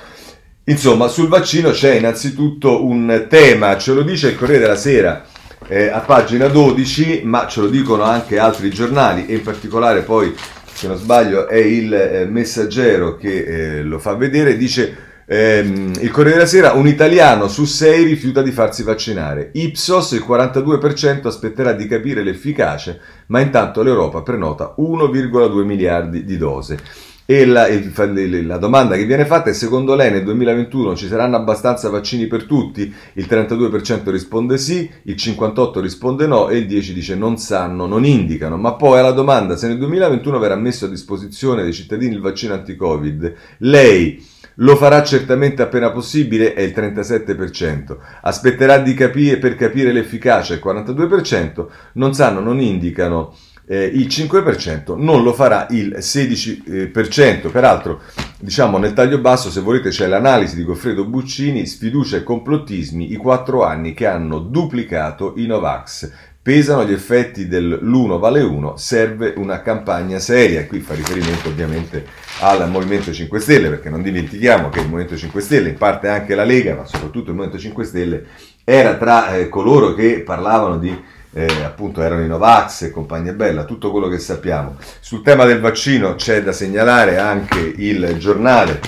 Insomma, sul vaccino c'è innanzitutto un tema, ce lo dice il Corriere della Sera eh, a pagina 12, ma ce lo dicono anche altri giornali e in particolare poi, se non sbaglio, è il eh, messaggero che eh, lo fa vedere, dice ehm, il Corriere della Sera, un italiano su sei rifiuta di farsi vaccinare, Ipsos il 42% aspetterà di capire l'efficacia, ma intanto l'Europa prenota 1,2 miliardi di dose. E la, la, domanda che viene fatta è secondo lei nel 2021 ci saranno abbastanza vaccini per tutti? Il 32% risponde sì, il 58% risponde no e il 10% dice non sanno, non indicano. Ma poi alla domanda se nel 2021 verrà messo a disposizione dei cittadini il vaccino anti-Covid, lei lo farà certamente appena possibile è il 37%, aspetterà di capire per capire l'efficacia il 42%, non sanno, non indicano eh, il 5%, non lo farà il 16%. Peraltro diciamo nel taglio basso, se volete, c'è l'analisi di Goffredo Buccini, sfiducia e complottismi, i quattro anni che hanno duplicato i Novax. Pesano gli effetti dell'1 vale 1, serve una campagna seria. Qui fa riferimento ovviamente al Movimento 5 Stelle, perché non dimentichiamo che il Movimento 5 Stelle, in parte anche la Lega, ma soprattutto il Movimento 5 Stelle, era tra eh, coloro che parlavano di eh, appunto erano i Novax e compagnia bella, tutto quello che sappiamo. Sul tema del vaccino c'è da segnalare anche il giornale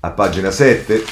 a pagina 7.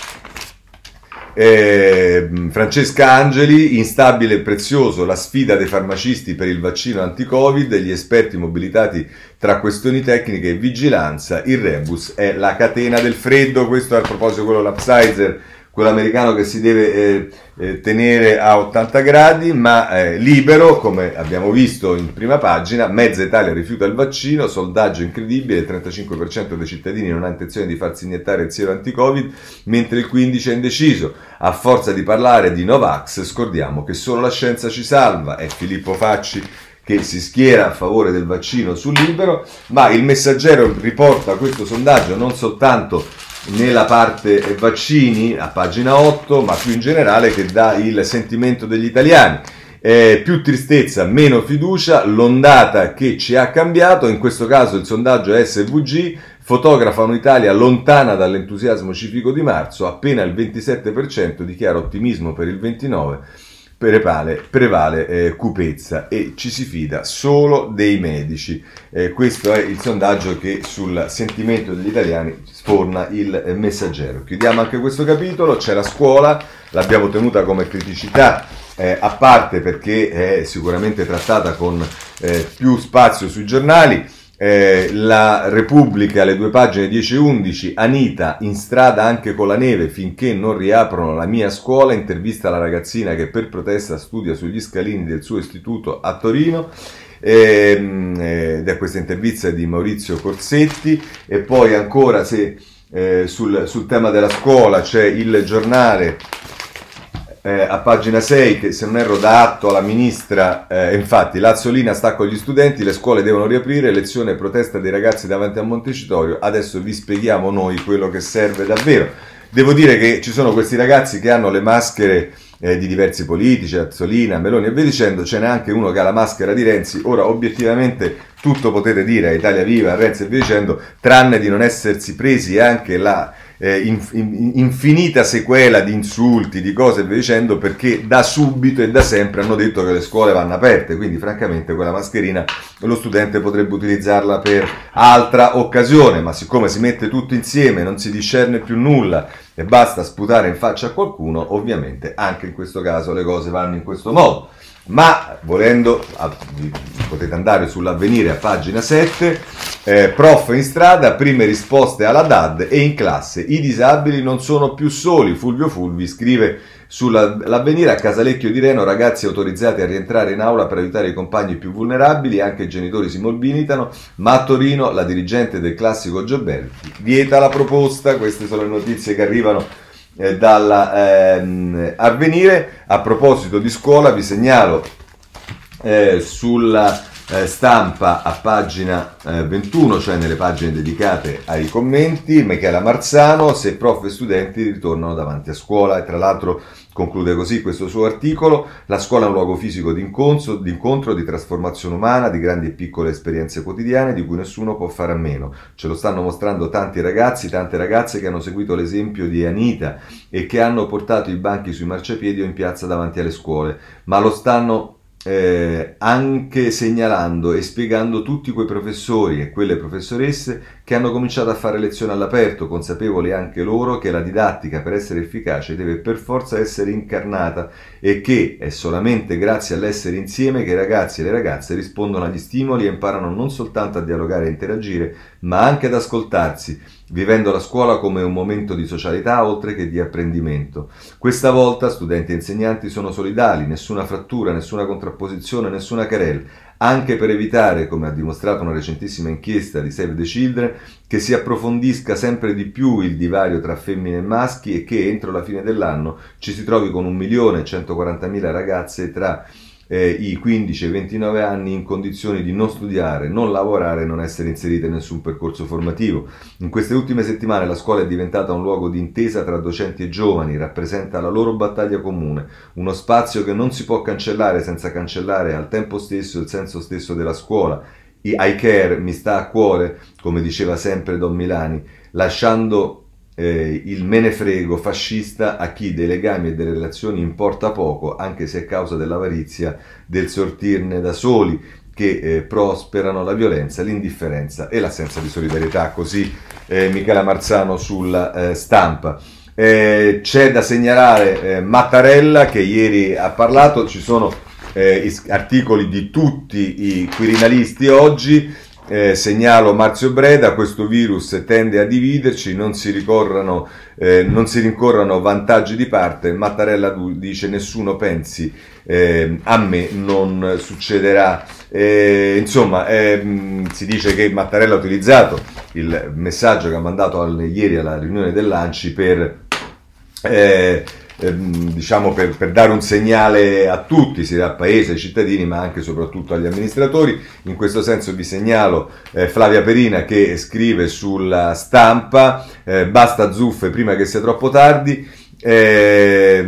Eh, Francesca Angeli, instabile e prezioso, la sfida dei farmacisti per il vaccino anti-Covid, gli esperti mobilitati tra questioni tecniche e vigilanza, il rebus è la catena del freddo, questo a proposito quello la Pfizer quello americano che si deve eh, eh, tenere a 80 gradi, ma eh, libero, come abbiamo visto in prima pagina, mezza Italia rifiuta il vaccino, soldaggio incredibile, il 35% dei cittadini non ha intenzione di farsi iniettare il siero anti-Covid, mentre il 15% è indeciso. A forza di parlare di Novax, scordiamo che solo la scienza ci salva, è Filippo Facci che si schiera a favore del vaccino sul libero, ma il messaggero riporta questo sondaggio non soltanto nella parte vaccini a pagina 8, ma più in generale che dà il sentimento degli italiani. Eh, più tristezza, meno fiducia, l'ondata che ci ha cambiato, in questo caso il sondaggio SVG fotografa un'Italia lontana dall'entusiasmo civico di marzo, appena il 27% dichiara ottimismo per il 29% prevale, prevale eh, cupezza e ci si fida solo dei medici. Eh, questo è il sondaggio che sul sentimento degli italiani sforna il messaggero. Chiudiamo anche questo capitolo, c'è la scuola, l'abbiamo tenuta come criticità. Eh, a parte perché è sicuramente trattata con eh, più spazio sui giornali, eh, la Repubblica, le due pagine 10 e 11, Anita in strada anche con la neve finché non riaprono la mia scuola, intervista la ragazzina che per protesta studia sugli scalini del suo istituto a Torino. Ehm, eh, è questa intervista di Maurizio Corsetti e poi ancora se eh, sul, sul tema della scuola c'è il giornale eh, a pagina 6 che se non erro da atto alla ministra, eh, infatti Lazzolina sta con gli studenti, le scuole devono riaprire, lezione e protesta dei ragazzi davanti a Montecitorio, adesso vi spieghiamo noi quello che serve davvero. Devo dire che ci sono questi ragazzi che hanno le maschere eh, di diversi politici, Azzolina, Meloni e via dicendo, ce n'è anche uno che ha la maschera di Renzi, ora obiettivamente tutto potete dire a Italia Viva, a Renzi e via dicendo, tranne di non essersi presi anche la eh, in, in, infinita sequela di insulti, di cose e via dicendo, perché da subito e da sempre hanno detto che le scuole vanno aperte, quindi francamente quella mascherina lo studente potrebbe utilizzarla per altra occasione, ma siccome si mette tutto insieme, non si discerne più nulla e basta sputare in faccia a qualcuno, ovviamente anche in questo caso le cose vanno in questo modo ma volendo potete andare sull'avvenire a pagina 7 eh, prof in strada prime risposte alla DAD e in classe i disabili non sono più soli Fulvio Fulvi scrive sull'avvenire a Casalecchio di Reno ragazzi autorizzati a rientrare in aula per aiutare i compagni più vulnerabili anche i genitori si mobilitano ma a Torino la dirigente del classico Gioberti vieta la proposta queste sono le notizie che arrivano eh, dall'avvenire. Ehm, a proposito di scuola, vi segnalo eh, sulla eh, stampa a pagina 21, eh, cioè nelle pagine dedicate ai commenti, Michela Marzano, se prof e studenti ritornano davanti a scuola e tra l'altro Conclude così questo suo articolo, la scuola è un luogo fisico di, incontro, di trasformazione umana, di grandi e piccole esperienze quotidiane di cui nessuno può fare a meno. Ce lo stanno mostrando tanti ragazzi, tante ragazze che hanno seguito l'esempio di Anita e che hanno portato i banchi sui marciapiedi o in piazza davanti alle scuole, ma lo stanno eh, anche segnalando e spiegando tutti quei professori e quelle professoresse che hanno cominciato a fare lezioni all'aperto, consapevoli anche loro che la didattica per essere efficace deve per forza essere incarnata e che è solamente grazie all'essere insieme che i ragazzi e le ragazze rispondono agli stimoli e imparano non soltanto a dialogare e interagire, ma anche ad ascoltarsi, vivendo la scuola come un momento di socialità oltre che di apprendimento. Questa volta studenti e insegnanti sono solidali, nessuna frattura, nessuna contrapposizione, nessuna querelle anche per evitare, come ha dimostrato una recentissima inchiesta di Save the Children, che si approfondisca sempre di più il divario tra femmine e maschi e che entro la fine dell'anno ci si trovi con 1.140.000 ragazze tra eh, i 15-29 anni in condizioni di non studiare, non lavorare e non essere inserite in nessun percorso formativo. In queste ultime settimane la scuola è diventata un luogo di intesa tra docenti e giovani, rappresenta la loro battaglia comune, uno spazio che non si può cancellare senza cancellare al tempo stesso il senso stesso della scuola. I care mi sta a cuore, come diceva sempre Don Milani, lasciando eh, il menefrego fascista a chi dei legami e delle relazioni importa poco, anche se a causa dell'avarizia del sortirne da soli, che eh, prosperano la violenza, l'indifferenza e l'assenza di solidarietà. Così eh, Michela Marzano sulla eh, stampa. Eh, c'è da segnalare eh, Mattarella che ieri ha parlato, ci sono articoli di tutti i quirinalisti oggi eh, segnalo Marzio Breda, questo virus tende a dividerci, non si, ricorrano, eh, non si rincorrano vantaggi di parte, Mattarella dice nessuno pensi eh, a me non succederà. Eh, insomma, ehm, si dice che Mattarella ha utilizzato il messaggio che ha mandato al, ieri alla riunione dell'Anci per eh, Ehm, diciamo per, per, dare un segnale a tutti, sia al paese, ai cittadini, ma anche e soprattutto agli amministratori. In questo senso vi segnalo eh, Flavia Perina che scrive sulla stampa, eh, basta zuffe prima che sia troppo tardi. Eh,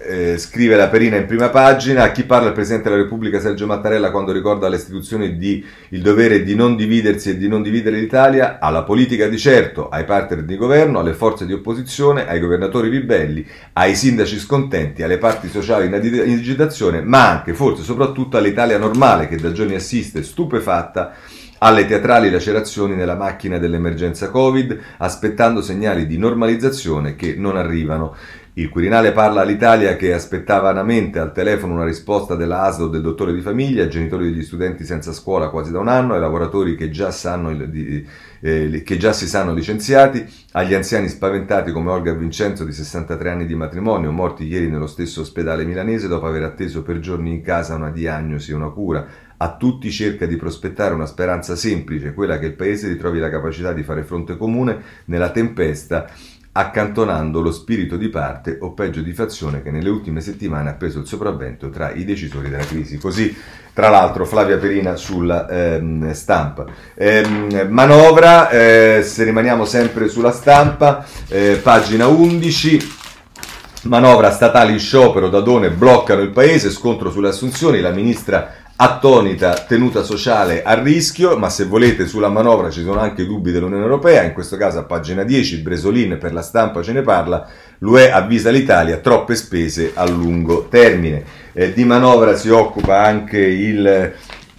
eh, scrive la Perina in prima pagina, a chi parla il Presidente della Repubblica Sergio Mattarella quando ricorda alle istituzioni di, il dovere di non dividersi e di non dividere l'Italia, alla politica di certo, ai partner di governo, alle forze di opposizione, ai governatori ribelli, ai sindaci scontenti, alle parti sociali in agitazione, ma anche, forse soprattutto all'Italia normale che da giorni assiste stupefatta alle teatrali lacerazioni nella macchina dell'emergenza Covid, aspettando segnali di normalizzazione che non arrivano. Il Quirinale parla all'Italia che aspettava vanamente al telefono una risposta della ASL o del dottore di famiglia, genitori degli studenti senza scuola quasi da un anno, ai lavoratori che già, sanno, eh, che già si sanno licenziati, agli anziani spaventati come Olga Vincenzo di 63 anni di matrimonio, morti ieri nello stesso ospedale milanese dopo aver atteso per giorni in casa una diagnosi e una cura. A tutti cerca di prospettare una speranza semplice, quella che il Paese ritrovi la capacità di fare fronte comune nella tempesta accantonando lo spirito di parte o peggio di fazione che nelle ultime settimane ha preso il sopravvento tra i decisori della crisi. Così, tra l'altro, Flavia Perina sulla ehm, stampa. Ehm, manovra, eh, se rimaniamo sempre sulla stampa, eh, pagina 11. Manovra statali in sciopero, Dadone bloccano il paese, scontro sulle assunzioni, la ministra attonita tenuta sociale a rischio, ma se volete sulla manovra ci sono anche dubbi dell'Unione Europea, in questo caso a pagina 10 Bresolin per la stampa ce ne parla, l'UE avvisa l'Italia troppe spese a lungo termine. Eh, di manovra si occupa anche il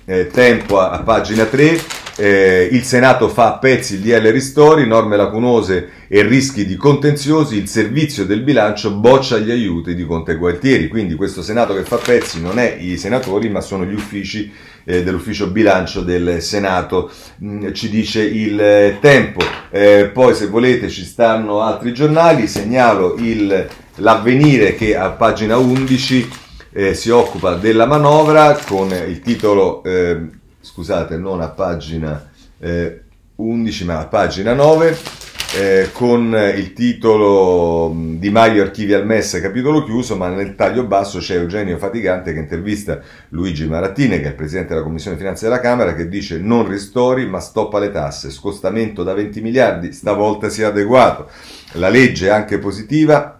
eh, tempo a, a pagina 3 eh, il Senato fa a pezzi il DL Ristori, norme lacunose e rischi di contenziosi, il servizio del bilancio boccia gli aiuti di Conte Gualtieri, quindi questo Senato che fa pezzi non è i senatori ma sono gli uffici eh, dell'ufficio bilancio del Senato, mm, ci dice il eh, tempo. Eh, poi se volete ci stanno altri giornali, segnalo il, l'avvenire che a pagina 11 eh, si occupa della manovra con il titolo eh, scusate, non a pagina eh, 11 ma a pagina 9, eh, con il titolo mm, Di Maio archivi al MES capitolo chiuso, ma nel taglio basso c'è Eugenio Fatigante che intervista Luigi Marattini, che è il Presidente della Commissione Finanze della Camera, che dice non ristori ma stoppa le tasse, scostamento da 20 miliardi, stavolta sia adeguato. La legge è anche positiva,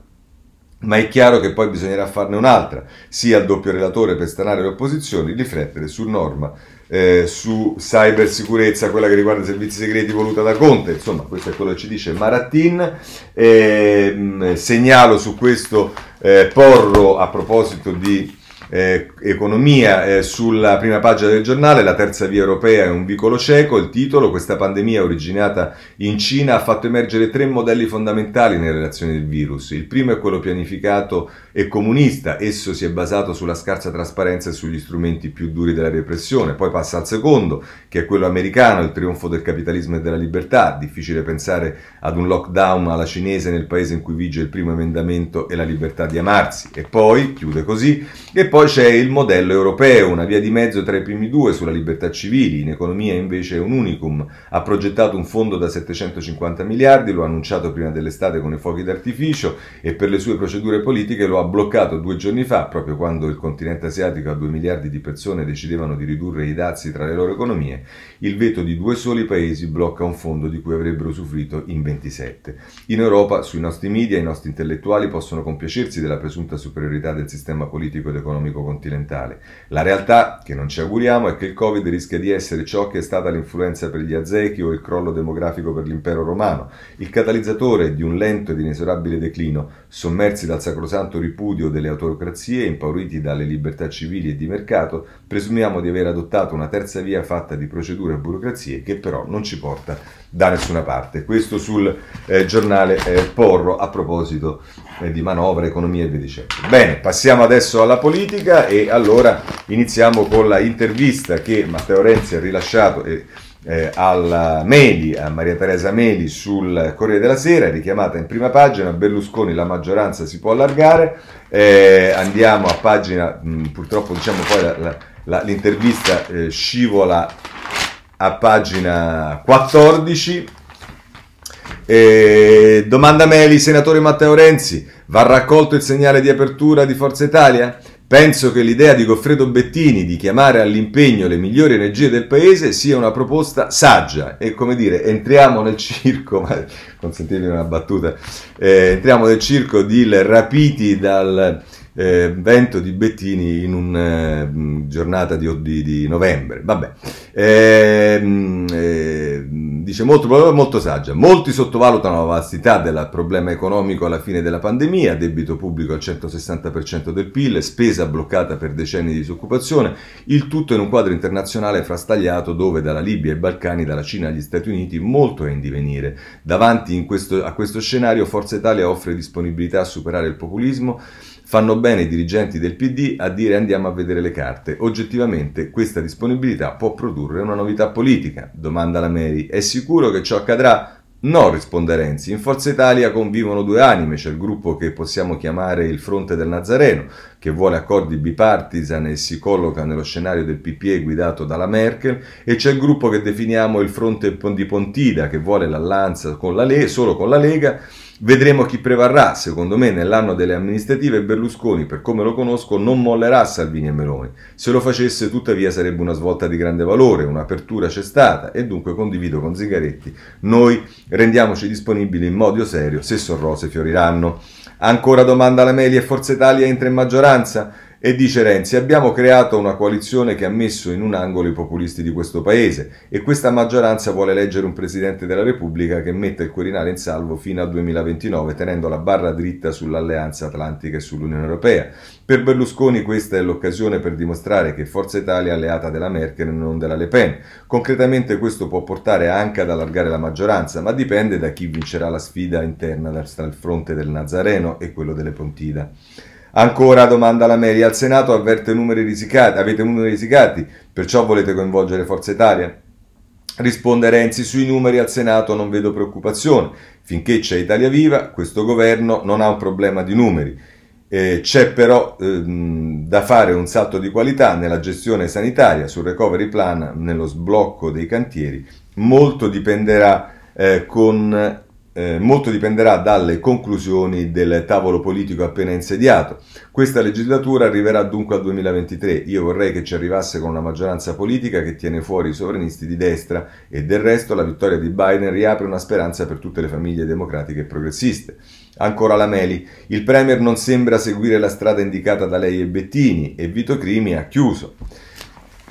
ma è chiaro che poi bisognerà farne un'altra, sia il doppio relatore per stanare le opposizioni, riflettere su norma eh, su cybersicurezza, quella che riguarda i servizi segreti voluta da Conte, insomma questo è quello che ci dice Marattin. Eh, segnalo su questo eh, Porro a proposito di eh, economia eh, sulla prima pagina del giornale, la terza via europea è un vicolo cieco, il titolo, questa pandemia originata in Cina ha fatto emergere tre modelli fondamentali nelle relazioni del virus. Il primo è quello pianificato e comunista, esso si è basato sulla scarsa trasparenza e sugli strumenti più duri della repressione, poi passa al secondo, che è quello americano, il trionfo del capitalismo e della libertà, difficile pensare ad un lockdown alla cinese nel paese in cui vige il primo emendamento e la libertà di amarsi, e poi, chiude così, e poi poi c'è il modello europeo, una via di mezzo tra i primi due sulla libertà civili, in economia invece è un unicum, ha progettato un fondo da 750 miliardi, lo ha annunciato prima dell'estate con i fuochi d'artificio e per le sue procedure politiche lo ha bloccato due giorni fa, proprio quando il continente asiatico a 2 miliardi di persone decidevano di ridurre i dazi tra le loro economie, il veto di due soli paesi blocca un fondo di cui avrebbero usufruito in 27. In Europa, sui nostri media, i nostri intellettuali possono compiacersi della presunta superiorità del sistema politico ed economico continentale. La realtà, che non ci auguriamo, è che il Covid rischia di essere ciò che è stata l'influenza per gli aztechi o il crollo demografico per l'impero romano, il catalizzatore di un lento ed inesorabile declino, sommersi dal sacrosanto ripudio delle autocrazie, impauriti dalle libertà civili e di mercato, presumiamo di aver adottato una terza via fatta di procedure e burocrazie che però non ci porta da nessuna parte. Questo sul eh, giornale eh, Porro a proposito eh, di manovra, economia e via dicendo. Bene, passiamo adesso alla politica e allora iniziamo con la intervista che Matteo Renzi ha rilasciato eh, alla Meli, a Maria Teresa Meli sul Corriere della Sera, richiamata in prima pagina, Berlusconi la maggioranza si può allargare, eh, andiamo a pagina, mh, purtroppo diciamo poi la, la, la, l'intervista eh, scivola a pagina 14. E domanda Meli, senatore Matteo Renzi, va raccolto il segnale di apertura di Forza Italia? Penso che l'idea di Goffredo Bettini di chiamare all'impegno le migliori energie del paese sia una proposta saggia e come dire, entriamo nel circo, *laughs* ma consentitemi una battuta, eh, entriamo nel circo di rapiti dal eh, vento di Bettini in una eh, giornata di, di, di, novembre. Vabbè. Eh, eh, dice molto, molto saggia. Molti sottovalutano la vastità del problema economico alla fine della pandemia, debito pubblico al 160% del PIL, spesa bloccata per decenni di disoccupazione, il tutto in un quadro internazionale frastagliato dove dalla Libia ai Balcani, dalla Cina agli Stati Uniti molto è in divenire. Davanti questo, a questo scenario Forza Italia offre disponibilità a superare il populismo Fanno bene i dirigenti del PD a dire andiamo a vedere le carte. Oggettivamente questa disponibilità può produrre una novità politica. Domanda la Mary. È sicuro che ciò accadrà? No, risponde Renzi. In Forza Italia convivono due anime. C'è il gruppo che possiamo chiamare il Fronte del Nazareno, che vuole accordi bipartisan e si colloca nello scenario del PPE guidato dalla Merkel, e c'è il gruppo che definiamo il Fronte di Pontida, che vuole l'alleanza con la Le- solo con la Lega Vedremo chi prevarrà. Secondo me, nell'anno delle amministrative, Berlusconi, per come lo conosco, non mollerà Salvini e Meloni. Se lo facesse, tuttavia, sarebbe una svolta di grande valore, un'apertura c'è stata e dunque condivido con Zingaretti. Noi rendiamoci disponibili in modo serio se sorrose fioriranno. Ancora domanda alla Meli e Forza Italia entra in maggioranza? E dice Renzi, abbiamo creato una coalizione che ha messo in un angolo i populisti di questo paese e questa maggioranza vuole eleggere un Presidente della Repubblica che metta il Quirinale in salvo fino al 2029, tenendo la barra dritta sull'Alleanza Atlantica e sull'Unione Europea. Per Berlusconi questa è l'occasione per dimostrare che Forza Italia è alleata della Merkel e non della Le Pen. Concretamente questo può portare anche ad allargare la maggioranza, ma dipende da chi vincerà la sfida interna tra il fronte del Nazareno e quello delle Pontida. Ancora domanda la Meri, al Senato avverte numeri risicati, avete numeri risicati, perciò volete coinvolgere Forza Italia? Risponde Renzi, sui numeri al Senato non vedo preoccupazione, finché c'è Italia Viva questo governo non ha un problema di numeri. Eh, c'è però ehm, da fare un salto di qualità nella gestione sanitaria, sul recovery plan, nello sblocco dei cantieri. Molto dipenderà eh, con eh, molto dipenderà dalle conclusioni del tavolo politico appena insediato. Questa legislatura arriverà dunque al 2023. Io vorrei che ci arrivasse con una maggioranza politica che tiene fuori i sovranisti di destra e del resto la vittoria di Biden riapre una speranza per tutte le famiglie democratiche e progressiste. Ancora la Meli, il Premier non sembra seguire la strada indicata da lei e Bettini e Vito Crimi ha chiuso.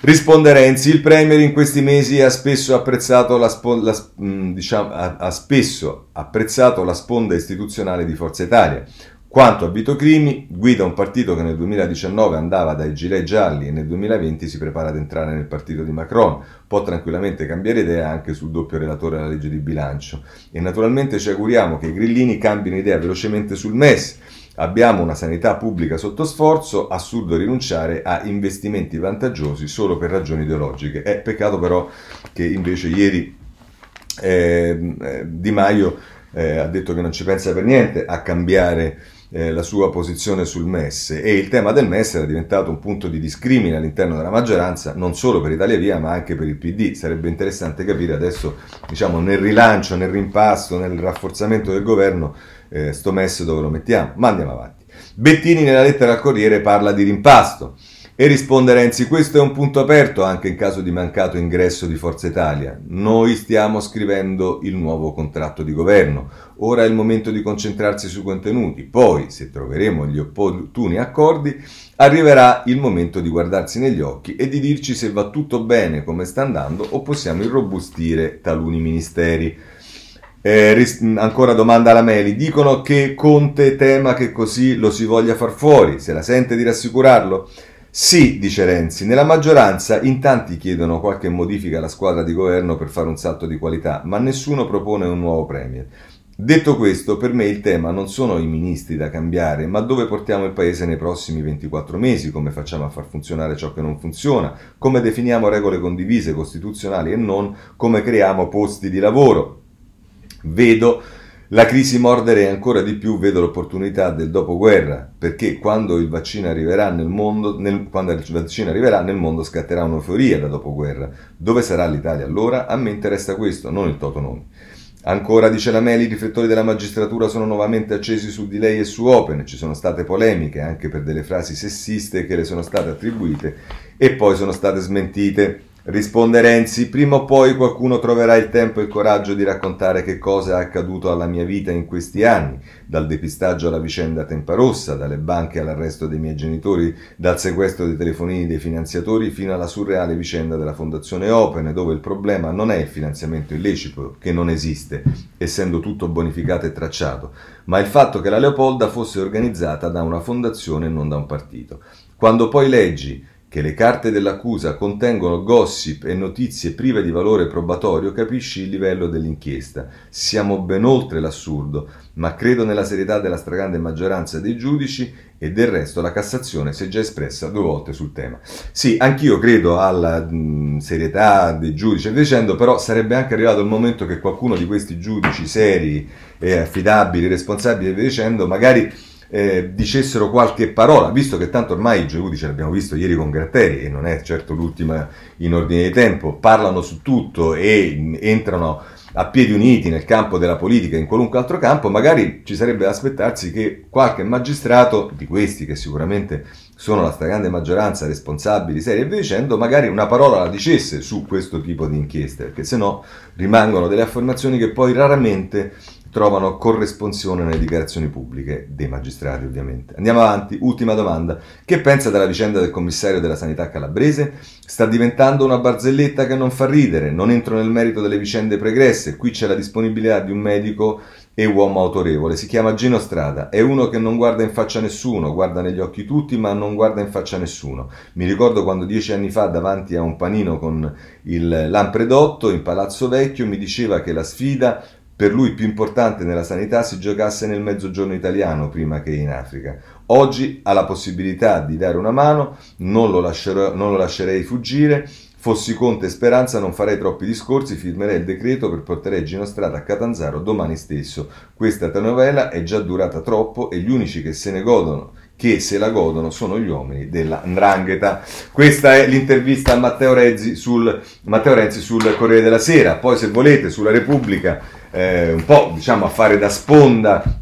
Risponde Renzi, il Premier in questi mesi ha spesso la, spo- la, mm, diciamo, ha, ha spesso apprezzato la sponda istituzionale di Forza Italia. Quanto a Vito Crimi, guida un partito che nel 2019 andava dai gilet gialli e nel 2020 si prepara ad entrare nel partito di Macron. Può tranquillamente cambiare idea anche sul doppio relatore alla legge di bilancio. E naturalmente ci auguriamo che i grillini cambino idea velocemente sul MES Abbiamo una sanità pubblica sotto sforzo, assurdo rinunciare a investimenti vantaggiosi solo per ragioni ideologiche. È peccato però che invece ieri eh, Di Maio eh, ha detto che non ci pensa per niente a cambiare eh, la sua posizione sul MES e il tema del MES era diventato un punto di discrimine all'interno della maggioranza, non solo per Italia Via ma anche per il PD. Sarebbe interessante capire adesso, diciamo, nel rilancio, nel rimpasto, nel rafforzamento del governo, eh, sto MES dove lo mettiamo. Ma andiamo avanti. Bettini nella lettera al Corriere parla di rimpasto. E risponde Renzi, questo è un punto aperto anche in caso di mancato ingresso di Forza Italia. Noi stiamo scrivendo il nuovo contratto di governo. Ora è il momento di concentrarsi sui contenuti. Poi, se troveremo gli opportuni accordi, arriverà il momento di guardarsi negli occhi e di dirci se va tutto bene come sta andando o possiamo irrobustire taluni ministeri. Eh, ris- ancora domanda alla Meli. Dicono che Conte tema che così lo si voglia far fuori. Se la sente di rassicurarlo? Sì, dice Renzi, nella maggioranza in tanti chiedono qualche modifica alla squadra di governo per fare un salto di qualità, ma nessuno propone un nuovo Premier. Detto questo, per me il tema non sono i ministri da cambiare, ma dove portiamo il Paese nei prossimi 24 mesi, come facciamo a far funzionare ciò che non funziona, come definiamo regole condivise, costituzionali e non, come creiamo posti di lavoro. Vedo la crisi mordere ancora di più vedo l'opportunità del dopoguerra, perché quando il vaccino arriverà nel mondo, nel, quando il vaccino arriverà nel mondo scatterà un'euforia da dopoguerra. Dove sarà l'Italia allora? A me interessa questo, non il toto nomi. Ancora, dice la Meli, i riflettori della magistratura sono nuovamente accesi su di lei e su Open. Ci sono state polemiche anche per delle frasi sessiste che le sono state attribuite e poi sono state smentite. Risponde Renzi, prima o poi qualcuno troverà il tempo e il coraggio di raccontare che cosa è accaduto alla mia vita in questi anni, dal depistaggio alla vicenda Temparossa, dalle banche all'arresto dei miei genitori, dal sequestro dei telefonini dei finanziatori fino alla surreale vicenda della Fondazione Open, dove il problema non è il finanziamento illecito, che non esiste, essendo tutto bonificato e tracciato, ma il fatto che la Leopolda fosse organizzata da una fondazione e non da un partito. Quando poi leggi che le carte dell'accusa contengono gossip e notizie prive di valore probatorio, capisci il livello dell'inchiesta. Siamo ben oltre l'assurdo, ma credo nella serietà della stragrande maggioranza dei giudici e del resto la Cassazione si è già espressa due volte sul tema. Sì, anch'io credo alla mh, serietà dei giudici e dicendo, però sarebbe anche arrivato il momento che qualcuno di questi giudici seri, e affidabili, responsabili dicendo, magari eh, dicessero qualche parola, visto che tanto ormai i giudici, l'abbiamo visto ieri con Gratteri, e non è certo l'ultima in ordine di tempo, parlano su tutto e entrano a piedi uniti nel campo della politica in qualunque altro campo, magari ci sarebbe da aspettarsi che qualche magistrato, di questi che sicuramente sono la stragrande maggioranza responsabili, seri e via dicendo, magari una parola la dicesse su questo tipo di inchieste, perché se no rimangono delle affermazioni che poi raramente trovano corresponsione nelle dichiarazioni pubbliche dei magistrati, ovviamente. Andiamo avanti, ultima domanda. Che pensa della vicenda del commissario della sanità calabrese? Sta diventando una barzelletta che non fa ridere, non entro nel merito delle vicende pregresse, qui c'è la disponibilità di un medico e uomo autorevole, si chiama Gino Strada, è uno che non guarda in faccia nessuno, guarda negli occhi tutti ma non guarda in faccia nessuno. Mi ricordo quando dieci anni fa davanti a un panino con il Lampredotto in Palazzo Vecchio mi diceva che la sfida per lui più importante nella sanità si giocasse nel mezzogiorno italiano prima che in Africa. Oggi ha la possibilità di dare una mano, non lo, lascerò, non lo lascerei fuggire. Fossi Conte e Speranza non farei troppi discorsi, firmerei il decreto per portare Gino Strada a Catanzaro domani stesso. Questa telenovela è già durata troppo e gli unici che se ne godono che se la godono sono gli uomini della Ndrangheta. Questa è l'intervista a Matteo Renzi sul, Matteo Renzi sul Corriere della Sera. Poi se volete sulla Repubblica eh, un po' diciamo a fare da sponda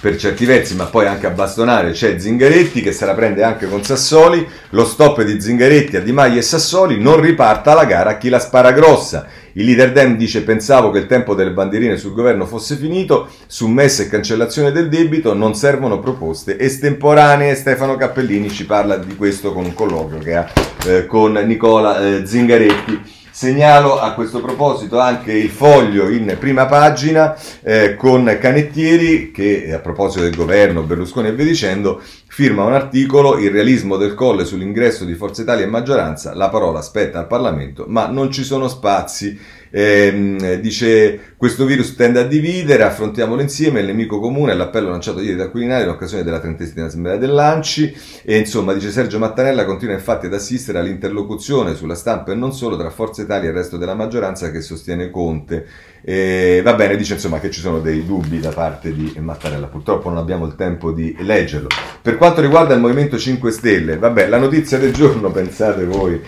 per certi versi, ma poi anche a bastonare c'è Zingaretti che se la prende anche con Sassoli, lo stop di Zingaretti a Di Maglia e Sassoli non riparta la gara a chi la spara grossa. Il leader Dem dice pensavo che il tempo delle bandierine sul governo fosse finito, su e cancellazione del debito non servono proposte estemporanee. Stefano Cappellini ci parla di questo con un colloquio che ha eh, con Nicola eh, Zingaretti. Segnalo a questo proposito anche il foglio in prima pagina eh, con Canettieri che a proposito del governo Berlusconi e via dicendo firma un articolo Il realismo del colle sull'ingresso di Forza Italia in maggioranza, la parola spetta al Parlamento ma non ci sono spazi ehm, dice questo virus tende a dividere, affrontiamolo insieme, il nemico comune, l'appello lanciato ieri da Quirinale in occasione della trentesima assemblea dell'Anci e insomma dice Sergio Mattanella continua infatti ad assistere all'interlocuzione sulla stampa e non solo tra Forza Italia e il resto della maggioranza che sostiene Conte. E, va bene, dice insomma che ci sono dei dubbi da parte di Mattarella, purtroppo non abbiamo il tempo di leggerlo. Per quanto riguarda il Movimento 5 Stelle, vabbè, la notizia del giorno, *laughs* pensate voi,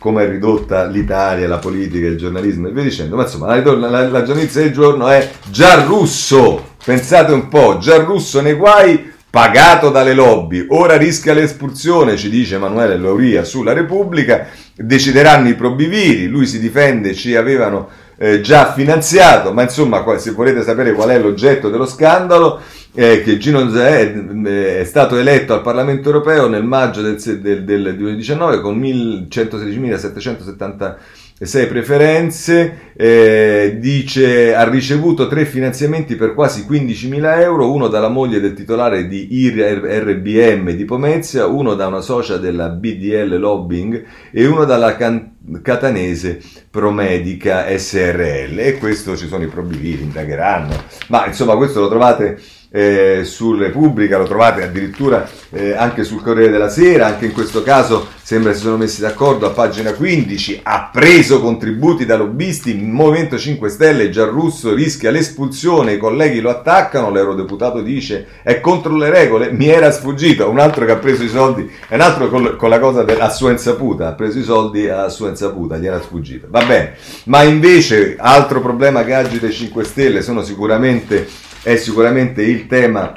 come è ridotta l'Italia, la politica, il giornalismo e via dicendo, ma insomma la, la, la notizia del giorno è Giarrusso, pensate un po', Giarrusso nei guai pagato dalle lobby, ora rischia l'espulsione, ci dice Emanuele Lauria sulla Repubblica, decideranno i probiviri, lui si difende, ci avevano eh, già finanziato, ma insomma se volete sapere qual è l'oggetto dello scandalo, eh, che Gino Zè è stato eletto al Parlamento europeo nel maggio del, del, del 2019 con 116.776 preferenze, eh, dice ha ricevuto tre finanziamenti per quasi 15.000 euro, uno dalla moglie del titolare di IRBM di Pomezia, uno da una socia della BDL Lobbying e uno dalla can- catanese Promedica SRL e questo ci sono i probiviri, indagheranno, ma insomma questo lo trovate eh, su Repubblica, lo trovate addirittura eh, anche sul Corriere della Sera, anche in questo caso sembra si sono messi d'accordo a pagina 15, ha preso contributi da lobbisti, Movimento 5 Stelle, Giarrusso rischia l'espulsione, i colleghi lo attaccano, l'eurodeputato dice è contro le regole, mi era sfuggito, un altro che ha preso i soldi, è un altro con, con la cosa del, a sua insaputa, ha preso i soldi a sua insaputa, gli era sfuggito, va bene, ma invece altro problema che agita i 5 Stelle sono sicuramente è sicuramente il tema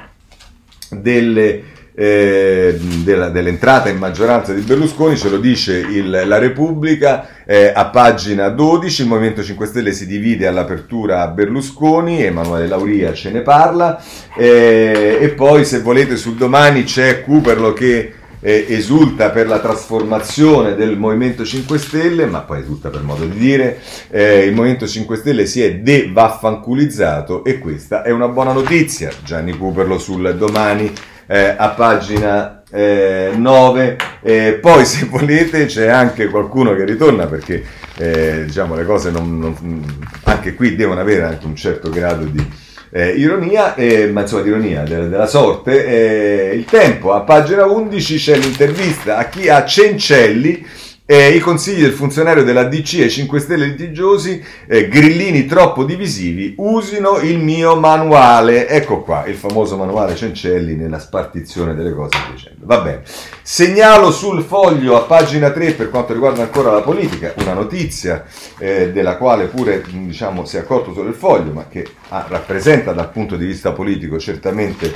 delle, eh, della, dell'entrata in maggioranza di Berlusconi, ce lo dice il, la Repubblica, eh, a pagina 12 il Movimento 5 Stelle si divide all'apertura a Berlusconi, Emanuele Lauria ce ne parla, eh, e poi se volete sul domani c'è Cooperlo che eh, esulta per la trasformazione del Movimento 5 Stelle, ma poi esulta per modo di dire, eh, il Movimento 5 Stelle si è devaffanculizzato e questa è una buona notizia. Gianni Cuperlo sul domani eh, a pagina eh, 9. Eh, poi se volete c'è anche qualcuno che ritorna perché eh, diciamo le cose non, non, anche qui devono avere anche un certo grado di eh, ironia, eh, ma insomma di ironia de- della sorte, eh, il tempo, a pagina 11 c'è l'intervista a chi ha Cencelli, eh, I consigli del funzionario della DC e 5 Stelle litigiosi, eh, grillini troppo divisivi, usino il mio manuale. Ecco qua, il famoso manuale Cencelli nella spartizione delle cose dicendo. Va bene. Segnalo sul foglio a pagina 3 per quanto riguarda ancora la politica, una notizia eh, della quale pure diciamo, si è accorto solo il foglio, ma che ah, rappresenta dal punto di vista politico certamente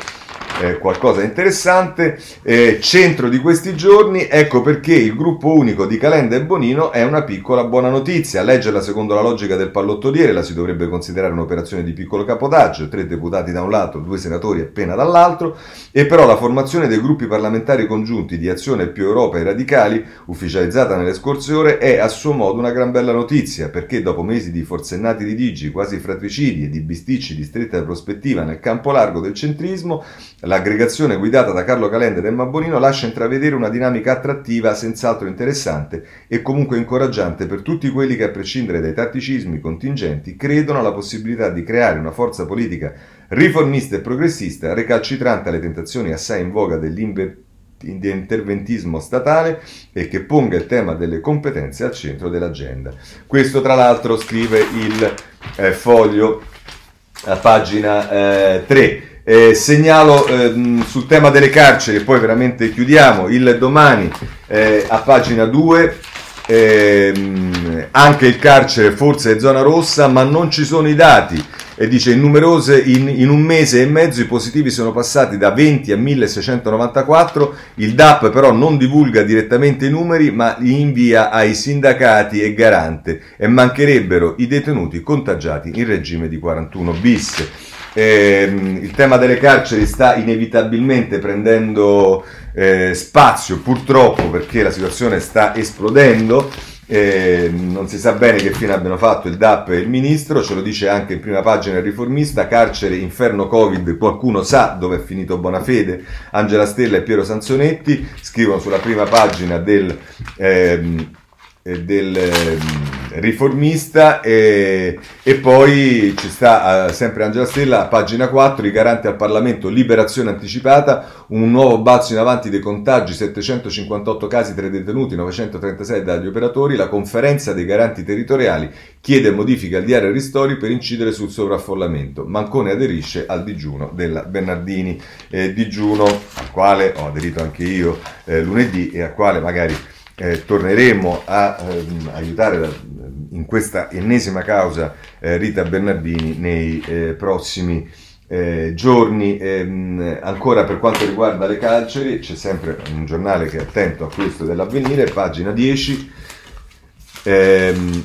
eh, qualcosa di interessante. Eh, centro di questi giorni, ecco perché il gruppo unico di Calenda e Bonino è una piccola buona notizia. Leggerla secondo la logica del pallottoliere la si dovrebbe considerare un'operazione di piccolo capotaggio, tre deputati da un lato, due senatori appena dall'altro, e però la formazione dei gruppi parlamentari congiunti di Azione più Europa e Radicali, ufficializzata nelle scorse ore, è a suo modo una gran bella notizia, perché dopo mesi di forsennati litigi, quasi fratricidi e di bisticci di stretta prospettiva nel campo largo del centrismo, L'aggregazione guidata da Carlo Calenda ed Emma Bonino lascia intravedere una dinamica attrattiva, senz'altro interessante e comunque incoraggiante per tutti quelli che, a prescindere dai tatticismi contingenti, credono alla possibilità di creare una forza politica riformista e progressista, recalcitrante alle tentazioni assai in voga dell'interventismo statale e che ponga il tema delle competenze al centro dell'agenda. Questo tra l'altro scrive il eh, foglio a pagina eh, 3. Eh, segnalo eh, sul tema delle carceri, poi veramente chiudiamo, il domani eh, a pagina 2, ehm, anche il carcere forse è zona rossa, ma non ci sono i dati. E dice in numerose, in, in, un mese e mezzo i positivi sono passati da 20 a 1694, il DAP però non divulga direttamente i numeri ma li invia ai sindacati e garante e mancherebbero i detenuti contagiati in regime di 41 bis. Eh, il tema delle carceri sta inevitabilmente prendendo eh, spazio, purtroppo, perché la situazione sta esplodendo. Eh, non si sa bene che fine abbiano fatto il DAP e il ministro, ce lo dice anche in prima pagina il riformista, carcere, inferno Covid, qualcuno sa dove è finito Bonafede, Angela Stella e Piero Sansonetti, scrivono sulla prima pagina del, ehm, del ehm, riformista e, e, poi ci sta uh, sempre Angela Stella pagina 4 i garanti al Parlamento liberazione anticipata un nuovo balzo in avanti dei contagi 758 casi tra i detenuti 936 dagli operatori la conferenza dei garanti territoriali chiede modifiche al diario Ristori per incidere sul sovraffollamento. Mancone aderisce al digiuno della Bernardini eh, digiuno al quale ho aderito anche io eh, lunedì e al quale magari eh, torneremo a ehm, aiutare la, in questa ennesima causa eh, Rita Bernardini nei eh, prossimi eh, giorni. Ehm, ancora per quanto riguarda le carceri, c'è sempre un giornale che è attento a questo dell'avvenire, pagina 10. Ehm,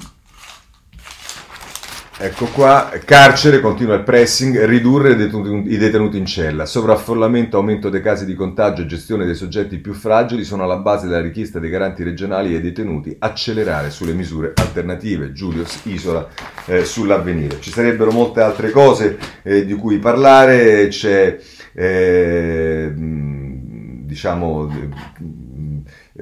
Ecco qua, carcere, continua il pressing, ridurre i detenuti in cella, sovraffollamento, aumento dei casi di contagio e gestione dei soggetti più fragili sono alla base della richiesta dei garanti regionali ai detenuti, accelerare sulle misure alternative. Giulio Isola eh, sull'avvenire. Ci sarebbero molte altre cose eh, di cui parlare, c'è eh, diciamo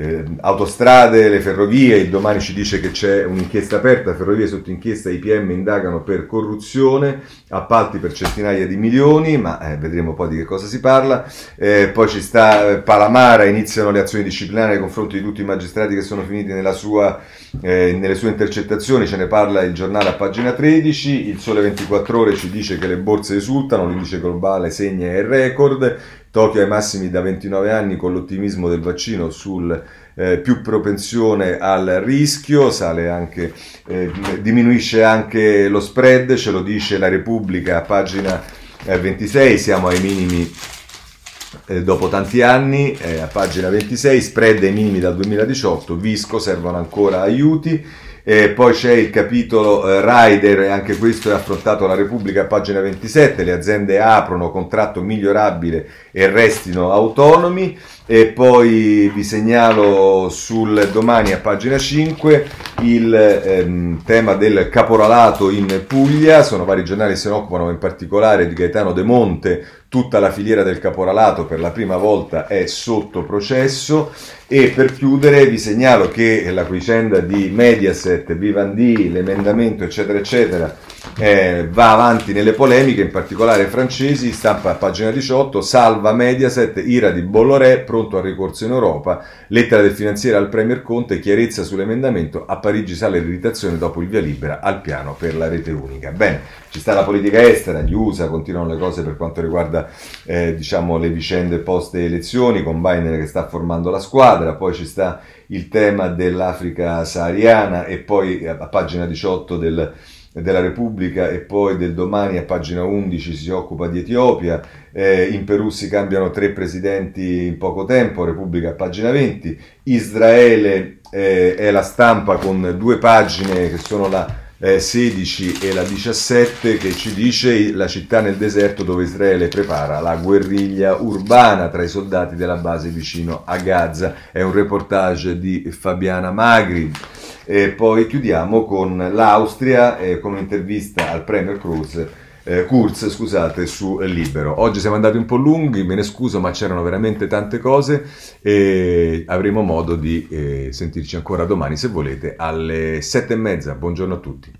eh, autostrade, le ferrovie, il domani ci dice che c'è un'inchiesta aperta, ferrovie sotto inchiesta, i PM indagano per corruzione, appalti per centinaia di milioni, ma eh, vedremo poi di che cosa si parla. Eh, poi ci sta eh, Palamara, iniziano le azioni disciplinari nei confronti di tutti i magistrati che sono finiti sua, eh, nelle sue intercettazioni, ce ne parla il giornale a pagina 13, il Sole 24 ore ci dice che le borse esultano, l'indice globale segna il record, Tokyo ai massimi da 29 anni con l'ottimismo del vaccino sul eh, più propensione al rischio, anche, eh, diminuisce anche lo spread, ce lo dice la Repubblica a pagina eh, 26, siamo ai minimi eh, dopo tanti anni, eh, a pagina 26, spread ai minimi dal 2018, Visco servono ancora aiuti. E poi c'è il capitolo eh, Rider, anche questo è affrontato alla Repubblica, pagina 27, le aziende aprono contratto migliorabile e restino autonomi. E poi vi segnalo sul domani a pagina 5 il ehm, tema del caporalato in Puglia, sono vari giornali che se ne occupano in particolare di Gaetano De Monte, tutta la filiera del caporalato per la prima volta è sotto processo e per chiudere vi segnalo che la vicenda di Mediaset, Vivendi, l'emendamento eccetera eccetera eh, va avanti nelle polemiche, in particolare francesi, stampa a pagina 18, salva Mediaset, ira di Bolloré, pronto al ricorso in Europa, lettera del finanziere al Premier Conte, chiarezza sull'emendamento, a Parigi sale l'irritazione dopo il via libera al piano per la rete unica. Bene, ci sta la politica estera, gli USA continuano le cose per quanto riguarda eh, diciamo, le vicende post elezioni, con Biden che sta formando la squadra, poi ci sta il tema dell'Africa sahariana e poi a pagina 18 del della Repubblica e poi del domani a pagina 11 si occupa di Etiopia, eh, in Perù si cambiano tre presidenti in poco tempo, Repubblica a pagina 20, Israele eh, è la stampa con due pagine che sono la eh, 16 e la 17 che ci dice la città nel deserto dove Israele prepara la guerriglia urbana tra i soldati della base vicino a Gaza, è un reportage di Fabiana Magri. E poi chiudiamo con l'Austria, eh, con un'intervista al Premier Cruz, eh, Kurz scusate, su Libero. Oggi siamo andati un po' lunghi, me ne scuso, ma c'erano veramente tante cose e avremo modo di eh, sentirci ancora domani, se volete, alle sette e mezza. Buongiorno a tutti.